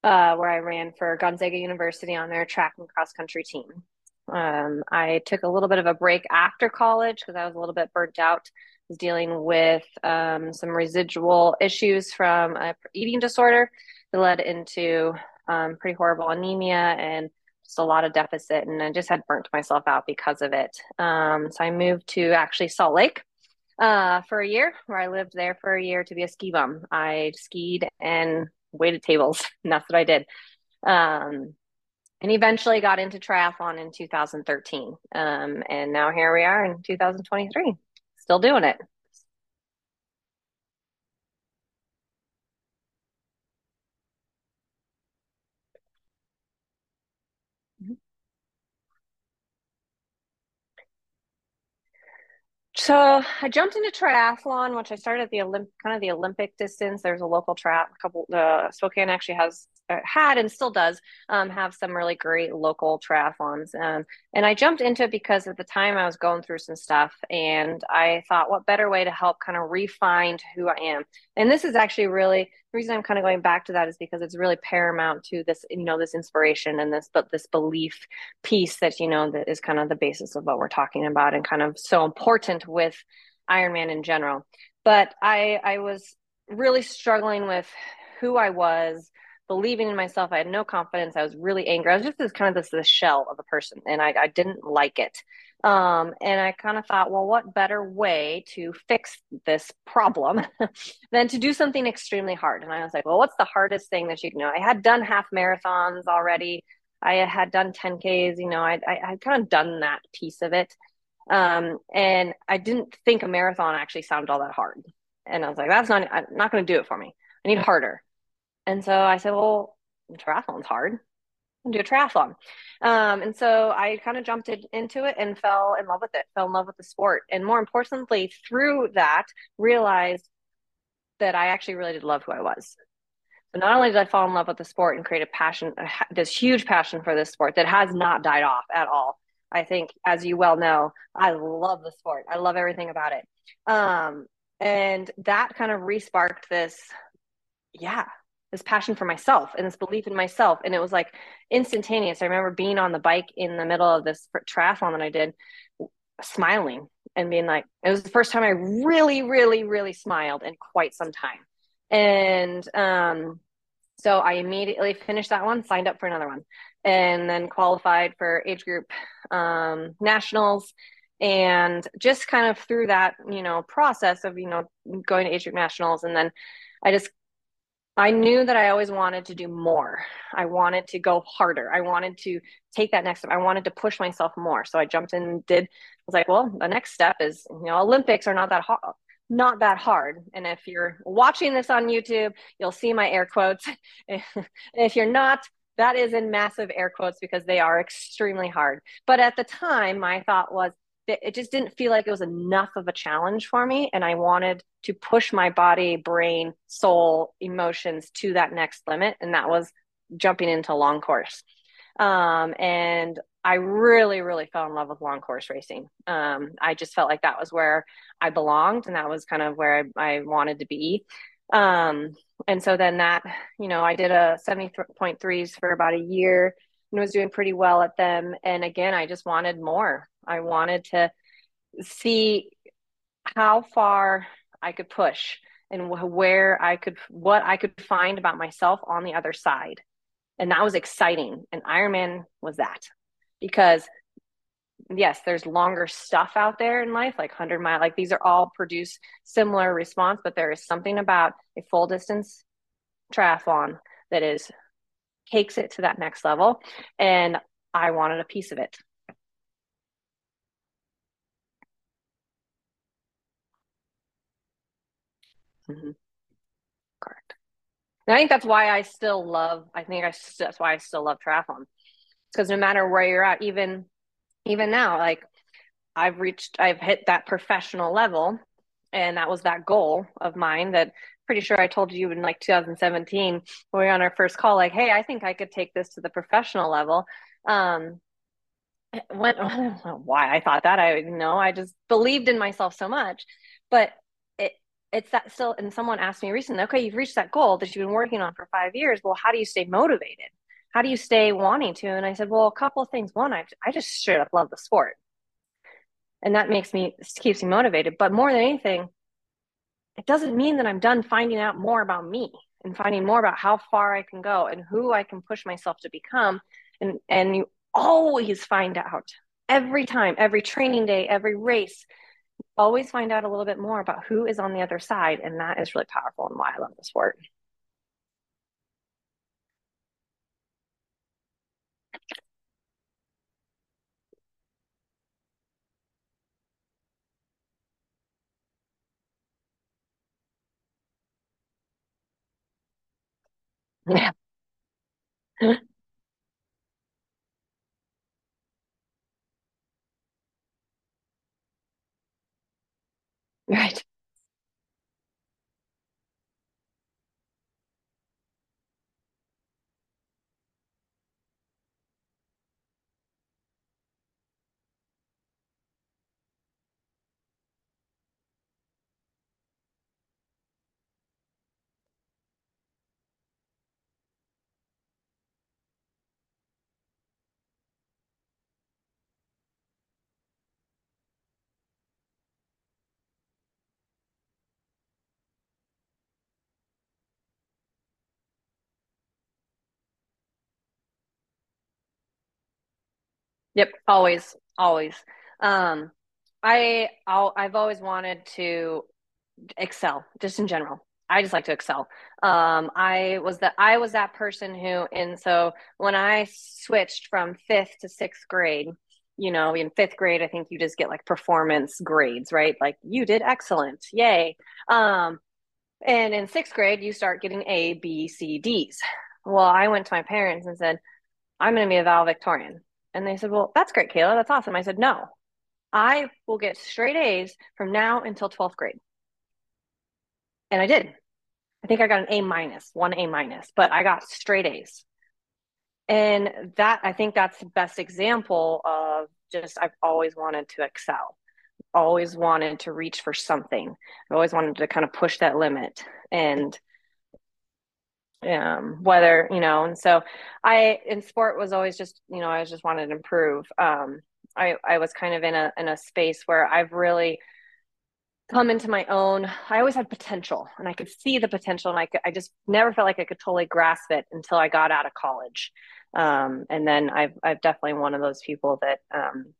Uh, where I ran for Gonzaga University on their track and cross country team. Um, I took a little bit of a break after college because I was a little bit burnt out. I was dealing with um, some residual issues from a eating disorder that led into um, pretty horrible anemia and just a lot of deficit. And I just had burnt myself out because of it. Um, so I moved to actually Salt Lake uh, for a year, where I lived there for a year to be a ski bum. I skied and waited tables, and that's what I did. Um, and eventually got into triathlon in 2013. Um, and now here we are in 2023, still doing it. So I jumped into triathlon, which I started at the Olymp- kind of the Olympic distance. There's a local a couple. Uh, Spokane actually has had and still does um, have some really great local triathlons. Um, and I jumped into it because at the time I was going through some stuff, and I thought, what better way to help kind of refine who I am? And this is actually really the reason I'm kind of going back to that is because it's really paramount to this, you know, this inspiration and this, but this belief piece that you know that is kind of the basis of what we're talking about and kind of so important with Ironman in general. But I I was really struggling with who I was, believing in myself. I had no confidence. I was really angry. I was just this kind of this, this shell of a person, and I, I didn't like it. Um, and I kind of thought, well, what better way to fix this problem than to do something extremely hard? And I was like, well, what's the hardest thing that you can do? I had done half marathons already. I had done 10Ks, you know, I, I, had kind of done that piece of it. Um, and I didn't think a marathon actually sounded all that hard. And I was like, that's not, not going to do it for me. I need harder. And so I said, well, triathlon's hard. I'll do a triathlon. Um, and so I kind of jumped into it and fell in love with it, fell in love with the sport. And more importantly, through that, realized that I actually really did love who I was. So not only did I fall in love with the sport and create a passion, this huge passion for this sport that has not died off at all. I think, as you well know, I love the sport. I love everything about it. Um, and that kind of resparked this, yeah, this passion for myself and this belief in myself. And it was like instantaneous. I remember being on the bike in the middle of this triathlon that I did, smiling and being like, it was the first time I really, really, really smiled in quite some time. And um, so I immediately finished that one, signed up for another one, and then qualified for age group um, nationals. And just kind of through that, you know, process of, you know, going to age group nationals. And then I just I knew that I always wanted to do more. I wanted to go harder. I wanted to take that next step. I wanted to push myself more. So I jumped in and did. I was like, well, the next step is, you know, Olympics are not that hard. Not that hard. And if you're watching this on YouTube, you'll see my air quotes. if you're not, that is in massive air quotes because they are extremely hard. But at the time, my thought was, it just didn't feel like it was enough of a challenge for me and i wanted to push my body brain soul emotions to that next limit and that was jumping into long course. Um, and i really really fell in love with long course racing. Um, i just felt like that was where i belonged and that was kind of where i, I wanted to be. Um, and so then that you know i did a 70.3s for about a year and was doing pretty well at them. And again i just wanted more I wanted to see how far I could push and where I could, what I could find about myself on the other side. And that was exciting. And Ironman was that because yes, there's longer stuff out there in life, like 100 mile, like these are all produce similar response, but there is something about a full distance triathlon that is takes it to that next level. And I wanted a piece of it. Mm-hmm. Correct. And I think that's why I still love. I think I that's why I still love triathlon, because no matter where you're at, even even now, like I've reached, I've hit that professional level, and that was that goal of mine. That pretty sure I told you in like 2017 when we were on our first call, like, hey, I think I could take this to the professional level. Um, when why I thought that I know I just believed in myself so much, but it's that still. And someone asked me recently, okay, you've reached that goal that you've been working on for five years. Well, how do you stay motivated? How do you stay wanting to? And I said, well, a couple of things. One, I I just straight up love the sport, and that makes me keeps me motivated. But more than anything, it doesn't mean that I'm done finding out more about me and finding more about how far I can go and who I can push myself to become. And and you always find out every time, every training day, every race, always find out a little bit more about who is on the other side. And that is really powerful and why I love this sport. Yeah. Right. Yep, always, always. Um, I I'll, I've always wanted to excel, just in general. I just like to excel. Um, I was that I was that person who, and so when I switched from fifth to sixth grade, you know, in fifth grade, I think you just get like performance grades, right? Like you did excellent, yay. Um, and in sixth grade, you start getting A, B, C, D's. Well, I went to my parents and said, I'm going to be a valedictorian. And they said, Well, that's great, Kayla. That's awesome. I said, No, I will get straight A's from now until 12th grade. And I did. I think I got an A minus, one A minus, but I got straight A's. And that, I think that's the best example of just, I've always wanted to excel, always wanted to reach for something. I've always wanted to kind of push that limit. And um, whether you know and so i in sport was always just you know i just wanted to improve. Um, i i was kind of in a in a space where i've really come into my own. I always had potential and i could see the potential and i could, i just never felt like i could totally grasp it until i got out of college. Um, and then i've i've definitely one of those people that um,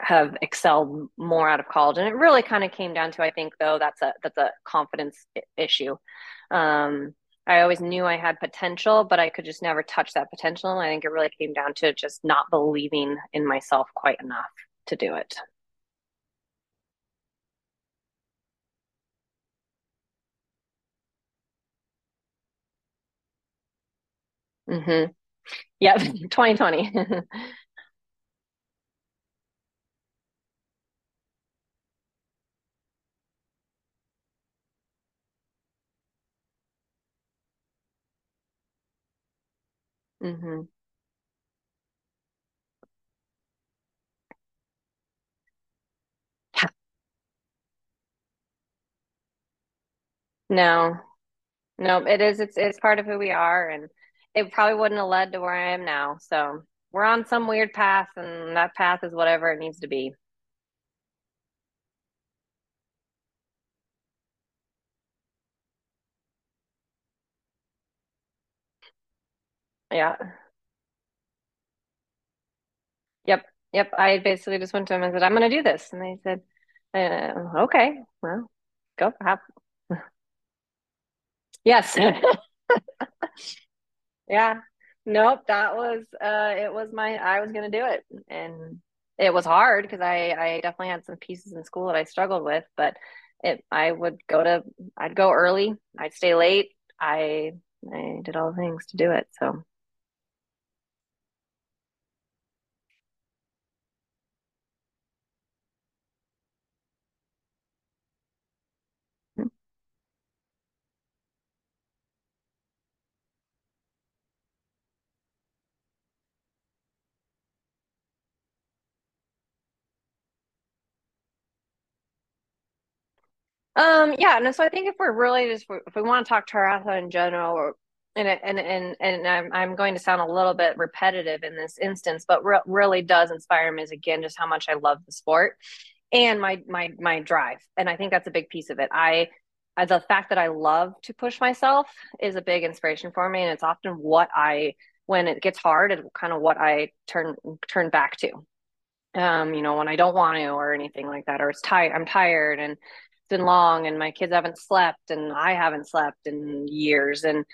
have excelled more out of college. And it really kind of came down to i think though that's a that's a confidence issue. Um, I always knew I had potential, but I could just never touch that potential. And I think it really came down to just not believing in myself quite enough to do it. Mm-hmm. Yep, 2020. mm-hmm. No, no, it is. It's it's part of who we are, and it probably wouldn't have led to where I am now. So we're on some weird path, and that path is whatever it needs to be. Yeah. Yep. Yep, I basically just went to him and said, "I'm going to do this," and they said, uh, "Okay, well, go have." Yes. Yeah. Nope, that was uh it was my I was gonna do it. And it was hard because I I definitely had some pieces in school that I struggled with, but it I would go to I'd go early, I'd stay late. I I did all the things to do it. So Um, yeah, no, so I think if we're really just if we want to talk triathlon in general, and and and and I'm I'm going to sound a little bit repetitive in this instance, but re really does inspire me is again just how much I love the sport and my my my drive, and I think that's a big piece of it. I the fact that I love to push myself is a big inspiration for me, and it's often what I when it gets hard, and kind of what I turn turn back to. Um, you know, when I don't want to or anything like that, or it's tired, I'm tired and been long and my kids haven't slept and I haven't slept in years. And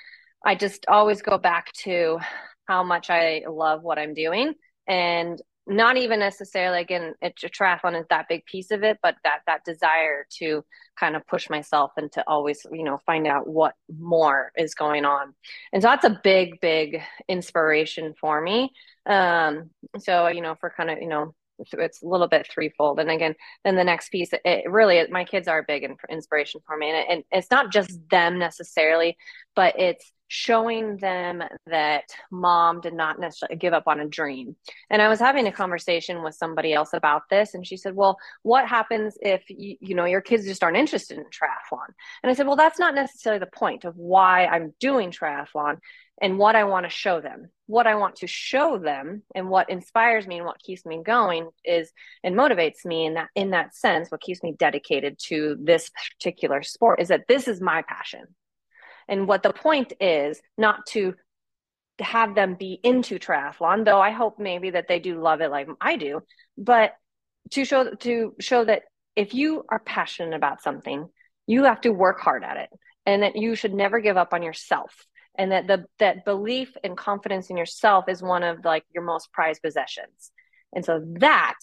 I just always go back to how much I love what I'm doing. And not even necessarily again it's a triathlon is that big piece of it but that that desire to kind of push myself and to always you know find out what more is going on. And so that's a big big inspiration for me. Um so you know for kind of you know it's a little bit threefold. And again, then the next piece, it really, my kids are a big inspiration for me. And, and it's not just them necessarily, but it's showing them that mom did not necessarily give up on a dream. And I was having a conversation with somebody else about this, and she said, "Well, what happens if you, you know your kids just aren't interested in triathlon?" And I said, "Well, that's not necessarily the point of why I'm doing triathlon and what I want to show them. What I want to show them and what inspires me and what keeps me going is and motivates me in that in that sense, what keeps me dedicated to this particular sport is that this is my passion. And what the point is not to have them be into triathlon, though I hope maybe that they do love it like I do, but to show to show that if you are passionate about something, you have to work hard at it and that you should never give up on yourself and that the that belief and confidence in yourself is one of like your most prized possessions. And so that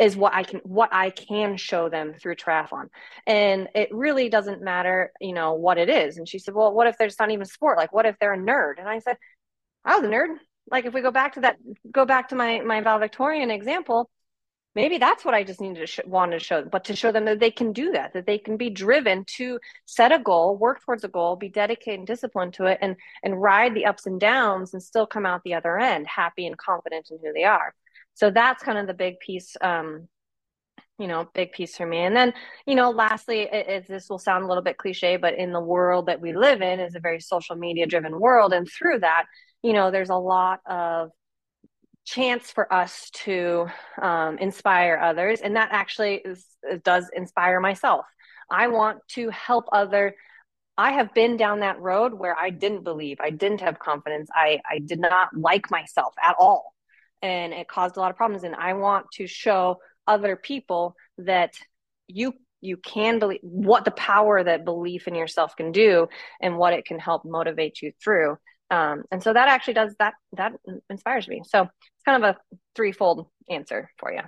is what i can what i can show them through triathlon. And it really doesn't matter you know what it is. And she said well what if there's not even sport? Like what if they're a nerd? And i said i was a nerd. Like if we go back to that go back to my my valedictorian example maybe that's what I just needed to sh- want to show them, but to show them that they can do that, that they can be driven to set a goal, work towards a goal, be dedicated and disciplined to it, and and ride the ups and downs and still come out the other end happy and confident in who they are. So that's kind of the big piece. Um, you know, big piece for me. And then, you know, lastly, it, it, this will sound a little bit cliche, but in the world that we live in is a very social media driven world. And through that, you know, there's a lot of chance for us to um, inspire others and that actually is, does inspire myself. I want to help other i have been down that road where i didn't believe i didn't have confidence i i did not like myself at all and it caused a lot of problems and i want to show other people that you you can believe what the power that belief in yourself can do and what it can help motivate you through. Um, and so that actually does that that inspires me. So kind of a threefold answer for you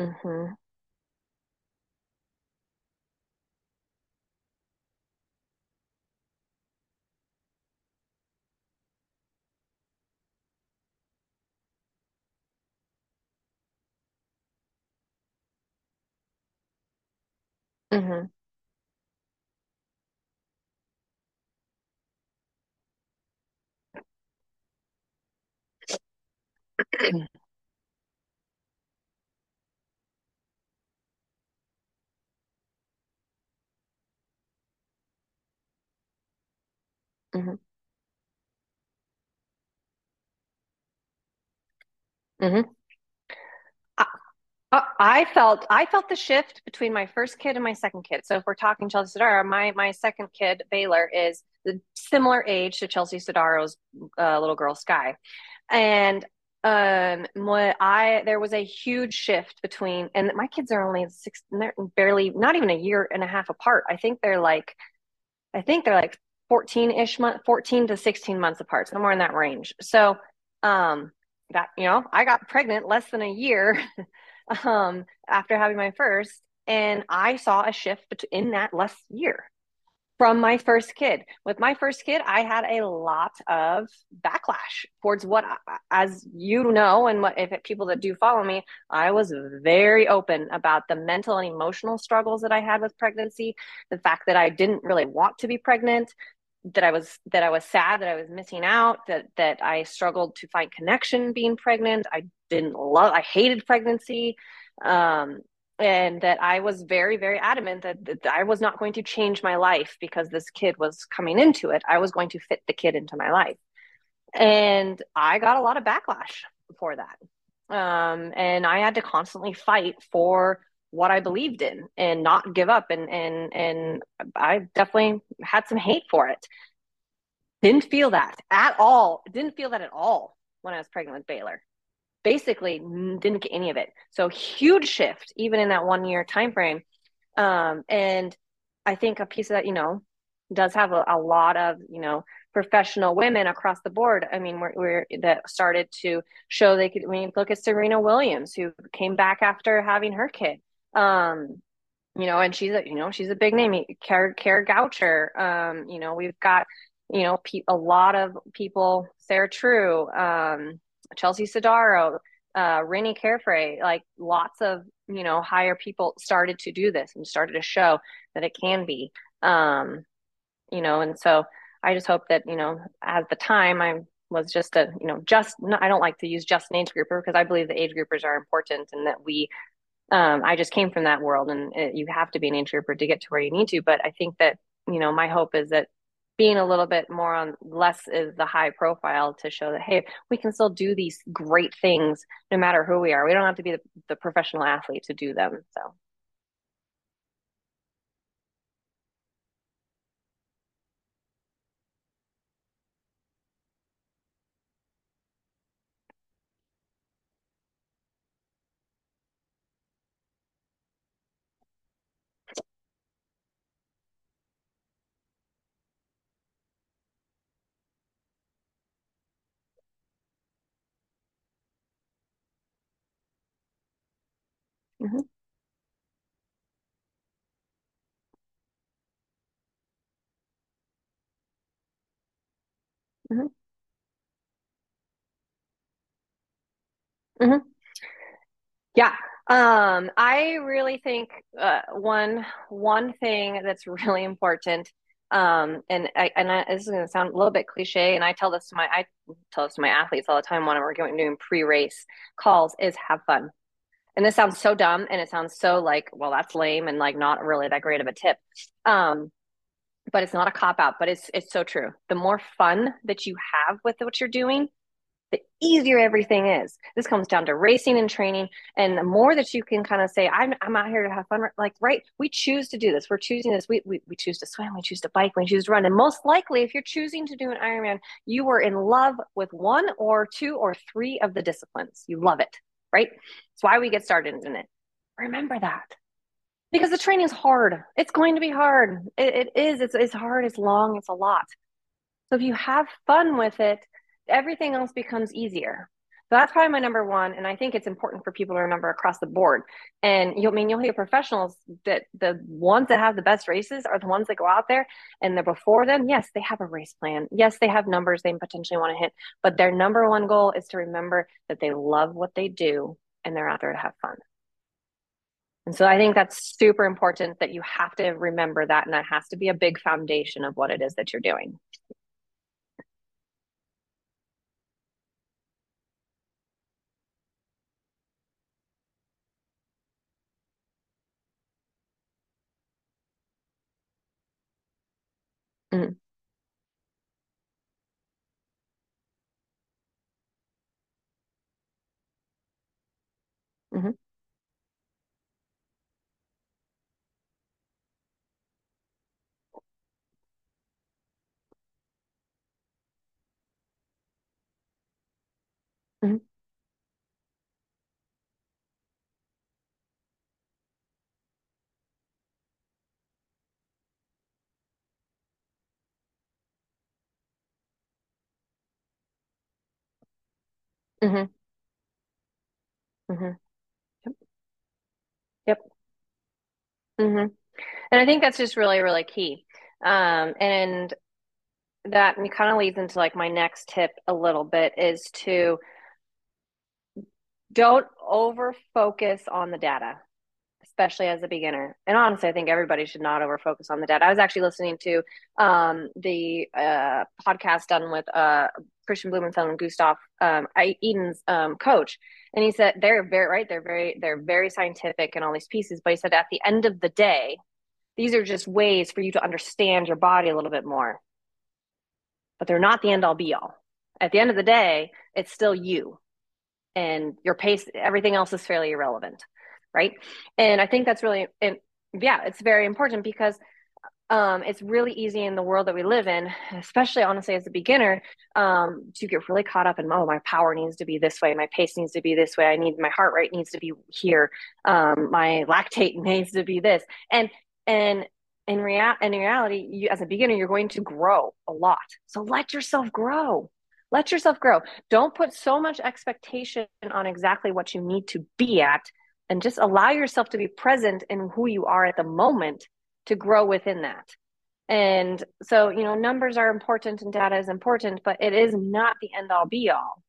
mm-hmm. Mm-hmm. Mm-hmm. Mm-hmm. I, I felt I felt the shift between my first kid and my second kid. So if we're talking Chelsea Sodaro, my my second kid Baylor is the similar age to Chelsea Sodaro's uh, little girl Skye, and um what I there was a huge shift between and my kids are only six they're barely not even a year and a half apart. I think they're like I think they're like 14-ish month 14 to 16 months apart, somewhere in that range. So um that you know, I got pregnant less than a year um after having my first and I saw a shift in that less year from my first kid. With my first kid, I had a lot of backlash towards what, as you know, and what if people that do follow me, I was very open about the mental and emotional struggles that I had with pregnancy, the fact that I didn't really want to be pregnant, that I was that I was sad that I was missing out, that that I struggled to find connection being pregnant. I didn't love, I hated pregnancy. Um, and that I was very, very adamant that, that, I was not going to change my life because this kid was coming into it. I was going to fit the kid into my life. And I got a lot of backlash for that. Um, and I had to constantly fight for what I believed in and not give up. And, and, and I definitely had some hate for it. Didn't feel that at all. Didn't feel that at all when I was pregnant with Baylor basically didn't get any of it. So huge shift even in that one year time frame. Um, and I think a piece of that, you know, does have a, a, lot of, you know, professional women across the board. I mean, we're, we're that started to show they could. I mean, look at Serena Williams, who came back after having her kid. Um, you know, and she's a, you know, she's a big name. Kara Kara Goucher. Um, you know, we've got, you know, pe- a lot of people. Sarah True. Um, Chelsea Sodaro, uh, Rinny Carfrae, like lots of, you know, higher people started to do this and started to show that it can be. Um, you know, and so I just hope that, you know, at the time I was just a, you know, just, I don't like to use just an age grouper because I believe the age groupers are important and that we, um, I just came from that world and it, you have to be an grouper to get to where you need to. But I think that, you know, my hope is that being a little bit more on less is the high profile to show that hey we can still do these great things no matter who we are we don't have to be the, the professional athlete to do them so Mm-hmm. Mm-hmm. yeah um i really think uh, one one thing that's really important um and I, and I, this is going to sound a little bit cliche and i tell this to my i tell this to my athletes all the time when we're doing pre-race calls is have fun and this sounds so dumb and it sounds so like well that's lame and like not really that great of a tip. Um but it's not a cop out but it's it's so true. The more fun that you have with what you're doing the easier everything is. This comes down to racing and training. And the more that you can kind of say i'm, I'm out here to have fun like right we choose to do this. We're choosing this. We, we, we choose to swim. We choose to bike. We choose to run. And most likely if you're choosing to do an ironman you were in love with one or two or three of the disciplines. You love it right? It's why we get started in it. Remember that. Because the training is hard. It's going to be hard. It, it is. It's, it's hard. It's long. It's a lot. So if you have fun with it, everything else becomes easier. So that's probably my number one. And I think it's important for people to remember across the board. And you'll I mean you'll hear professionals that the ones that have the best races are the ones that go out there and they're before them. Yes, they have a race plan. Yes, they have numbers they potentially want to hit, but their number one goal is to remember that they love what they do and they're out there to have fun. And so I think that's super important that you have to remember that. And that has to be a big foundation of what it is that you're doing. Mm-hmm. Mm-hmm. Mm-hmm. Mm-hmm. Yep. Yep. Mm-hmm. And I think that's just really, really key. Um, and that kind of leads into like my next tip a little bit is to don't over focus on the data especially as a beginner. And honestly, I think everybody should not over focus on the data. I was actually listening to um, the uh, podcast done with uh, Kristian Blummenfelt and Gustav um, Iden's um, coach, and he said they're very right. They're very they're very scientific and all these pieces. But he said at the end of the day, these are just ways for you to understand your body a little bit more. But they're not the end all be all. At the end of the day, it's still you and your pace everything else is fairly irrelevant right and i think that's really and yeah it's very important because um, it's really easy in the world that we live in, especially honestly as a beginner, um, to get really caught up in, oh, my power needs to be this way, my pace needs to be this way, I need my heart rate needs to be here, um, my lactate needs to be this, and and in in reality, you as a beginner, you're going to grow a lot. So let yourself grow. Let yourself grow. Don't put so much expectation on exactly what you need to be at and just allow yourself to be present in who you are at the moment to grow within that. And so, you know, numbers are important and data is important, but it is not the end all be all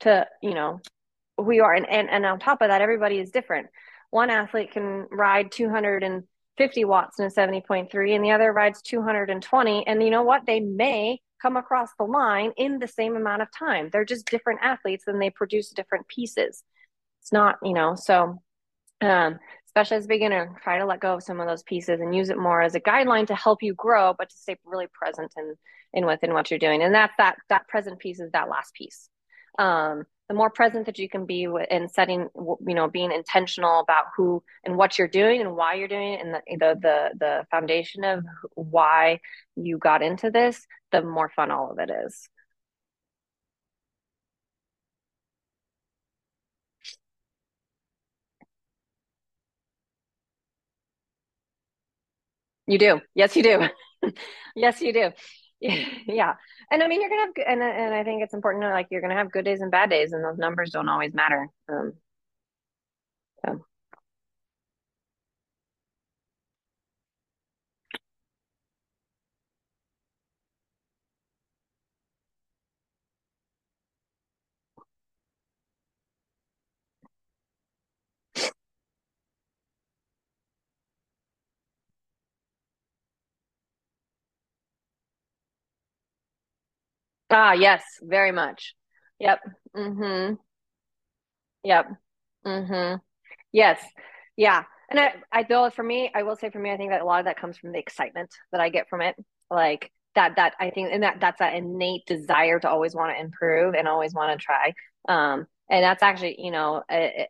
to, you know, who you are. And, and, and on top of that, everybody is different. One athlete can ride 250 watts in a 70.3 and the other rides 220. And you know what? They may come across the line in the same amount of time. They're just different athletes and they produce different pieces. It's not, you know, so um, especially as a beginner, try to let go of some of those pieces and use it more as a guideline to help you grow, but to stay really present in, in within what you're doing. And that's that, that present piece is that last piece. Um, the more present that you can be in setting, you know, being intentional about who and what you're doing and why you're doing it and the, the, the, the foundation of why you got into this, the more fun all of it is. You do. Yes, you do. yes, you do. yeah. And I mean, you're going to have, and, and I think it's important to like, you're going to have good days and bad days, and those numbers don't always matter. Um, so. Ah, yes, very much. Yep. Mm-hmm. Yep. Mm-hmm. Yes. Yeah. And I, I though for me, I will say for me, I think that a lot of that comes from the excitement that I get from it. Like that, that I think, and that that's that innate desire to always want to improve and always want to try. Um, and that's actually, you know, a,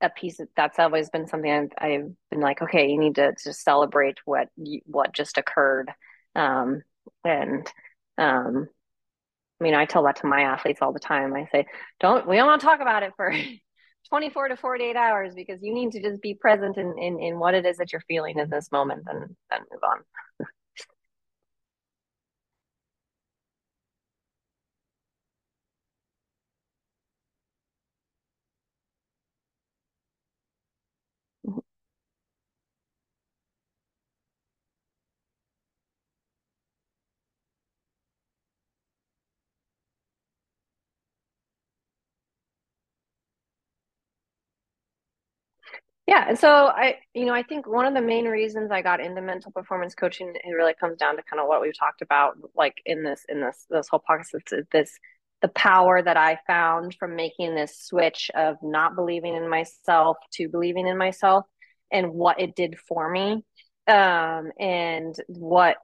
a piece of, that's always been something I've, I've been like, okay, you need to just celebrate what what just occurred. Um, and, um, I mean, I tell that to my athletes all the time. I say, don't, we don't want to talk about it for 24 to 48 hours because you need to just be present in, in, in what it is that you're feeling in this moment and then move on. Yeah, and so I, you know, I think one of the main reasons I got into mental performance coaching it really comes down to kind of what we've talked about, like in this in this this whole podcast. this the power that I found from making this switch of not believing in myself to believing in myself, and what it did for me, um, and what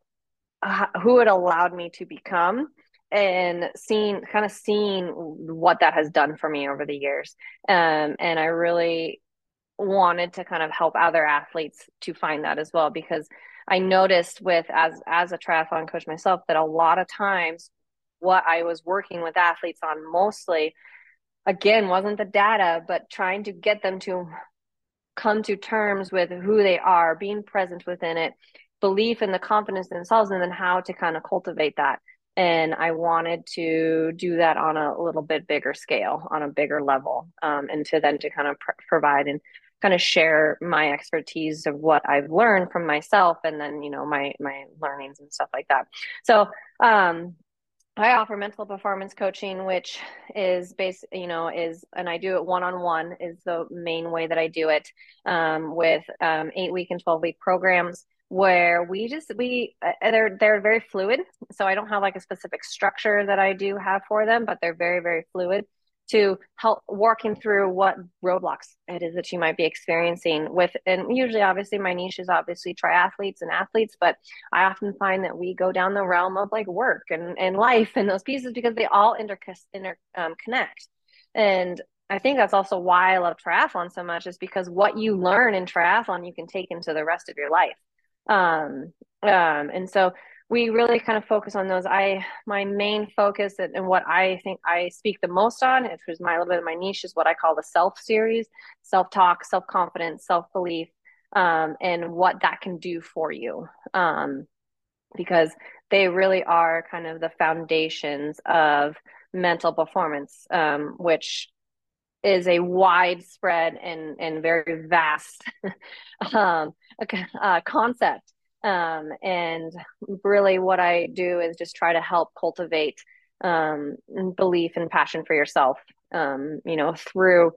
who it allowed me to become, and seeing kind of seeing what that has done for me over the years um, and i really wanted to kind of help other athletes to find that as well because i noticed with as as a triathlon coach myself that a lot of times what i was working with athletes on mostly again wasn't the data but trying to get them to come to terms with who they are being present within it belief and the confidence in themselves and then how to kind of cultivate that. And i wanted to do that on a little bit bigger scale on a bigger level um, and to then to kind of pr- provide and kind of share my expertise of what i've learned from myself and then you know my my learnings and stuff like that. So um I offer mental performance coaching, which is based, you know, is, and I do it one on one, is the main way that I do it um, with um, eight week and 12 week programs where we just we uh, they're they're very fluid. So i don't have like a specific structure that i do have for them but they're very very fluid to help working through what roadblocks it is that you might be experiencing with and usually obviously my niche is obviously triathletes and athletes but i often find that we go down the realm of like work and, and life and those pieces because they all inter, inter um, and I think that's also why I love triathlon so much is because what you learn in triathlon you can take into the rest of your life. Um, um, and so we really kind of focus on those. I my main focus and, what I think I speak the most on, which is my little bit of my niche, is what I call the self series: self talk, self confidence, self belief, um, and what that can do for you. Um, because they really are kind of the foundations of mental performance, um, which is a widespread and and very vast uh, concept. Um, and really, what I do is just try to help cultivate um, belief and passion for yourself. Um, you know, through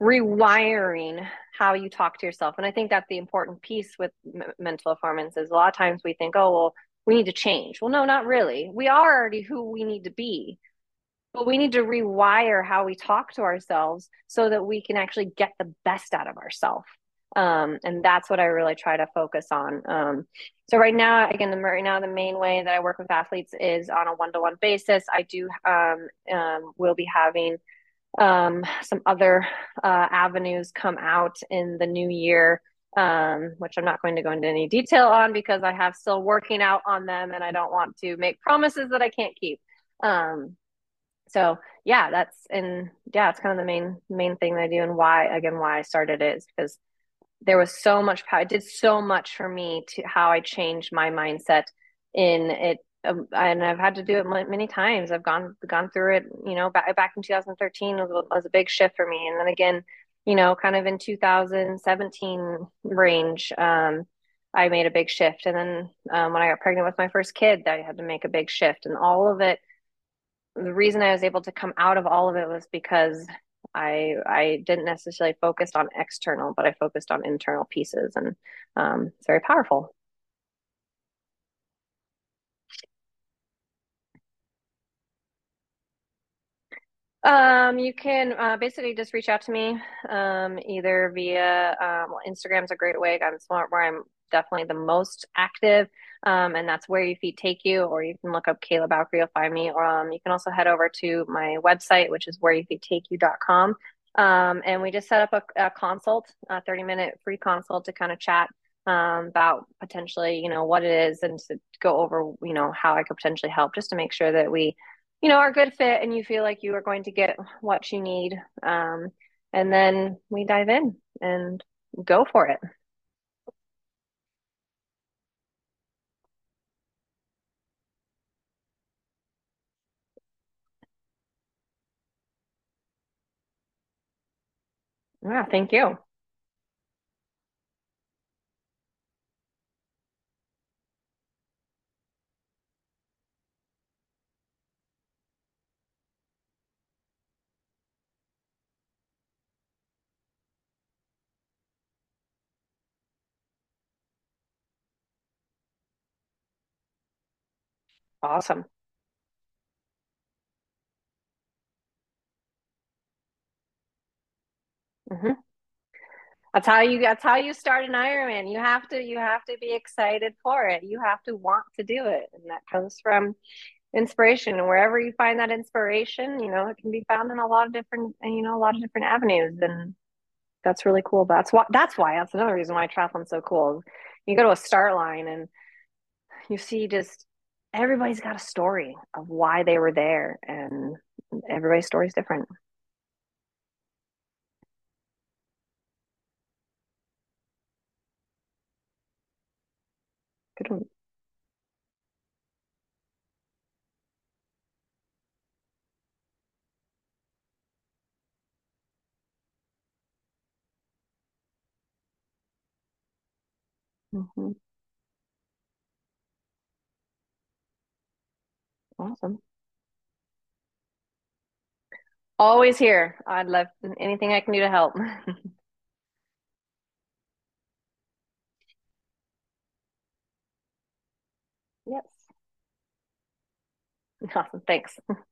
rewiring how you talk to yourself. And I think that's the important piece with m- mental performance is a lot of times we think, oh, well, we need to change. Well, no, not really. We are already who we need to be but we need to rewire how we talk to ourselves so that we can actually get the best out of ourselves um, and that's what i really try to focus on. Um, so right now again the, right now the main way that i work with athletes is on a one-to-one basis. I do um, um will be having um, some other uh, avenues come out in the new year um, which i'm not going to go into any detail on because i have still working out on them and i don't want to make promises that i can't keep. So yeah that's and yeah it's kind of the main main thing that i do and why again why i started it is because there was so much power it did so much for me to how i changed my mindset in it um, and i've had to do it many times. I've gone gone through it you know back, back in 2013 was, was a big shift for me. And then again you know kind of in 2017 range um, i made a big shift. And then um, when i got pregnant with my first kid i had to make a big shift. And all of it the reason I was able to come out of all of it was because I I didn't necessarily focus on external, but I focused on internal pieces, and um, it's very powerful. Um, you can uh, basically just reach out to me um, either via um, Instagram's a great way. I'm smart where I'm definitely the most active. Um, and that's where your feet take you, or you can look up Kayla Bowker, you'll find me. Or um, you can also head over to my website, which is where your feet take you.com. Um, and we just set up a, a consult, a 30 minute free consult to kind of chat um, about potentially, you know, what it is and to go over, you know, how I could potentially help just to make sure that we, you know, are a good fit and you feel like you are going to get what you need. Um, and then we dive in and go for it. Yeah, thank you. Awesome. Mm-hmm. That's how you that's how you start an Ironman. You have to you have to be excited for it. You have to want to do it. And that comes from inspiration and wherever you find that inspiration you know it can be found in a lot of different you know a lot of different avenues and that's really cool that's why that's why that's another reason why triathlon's so cool you go to a start line and you see just everybody's got a story of why they were there and everybody's story is different good one mm-hmm. awesome. Always here. I'd love anything i can do to help yes awesome. Thanks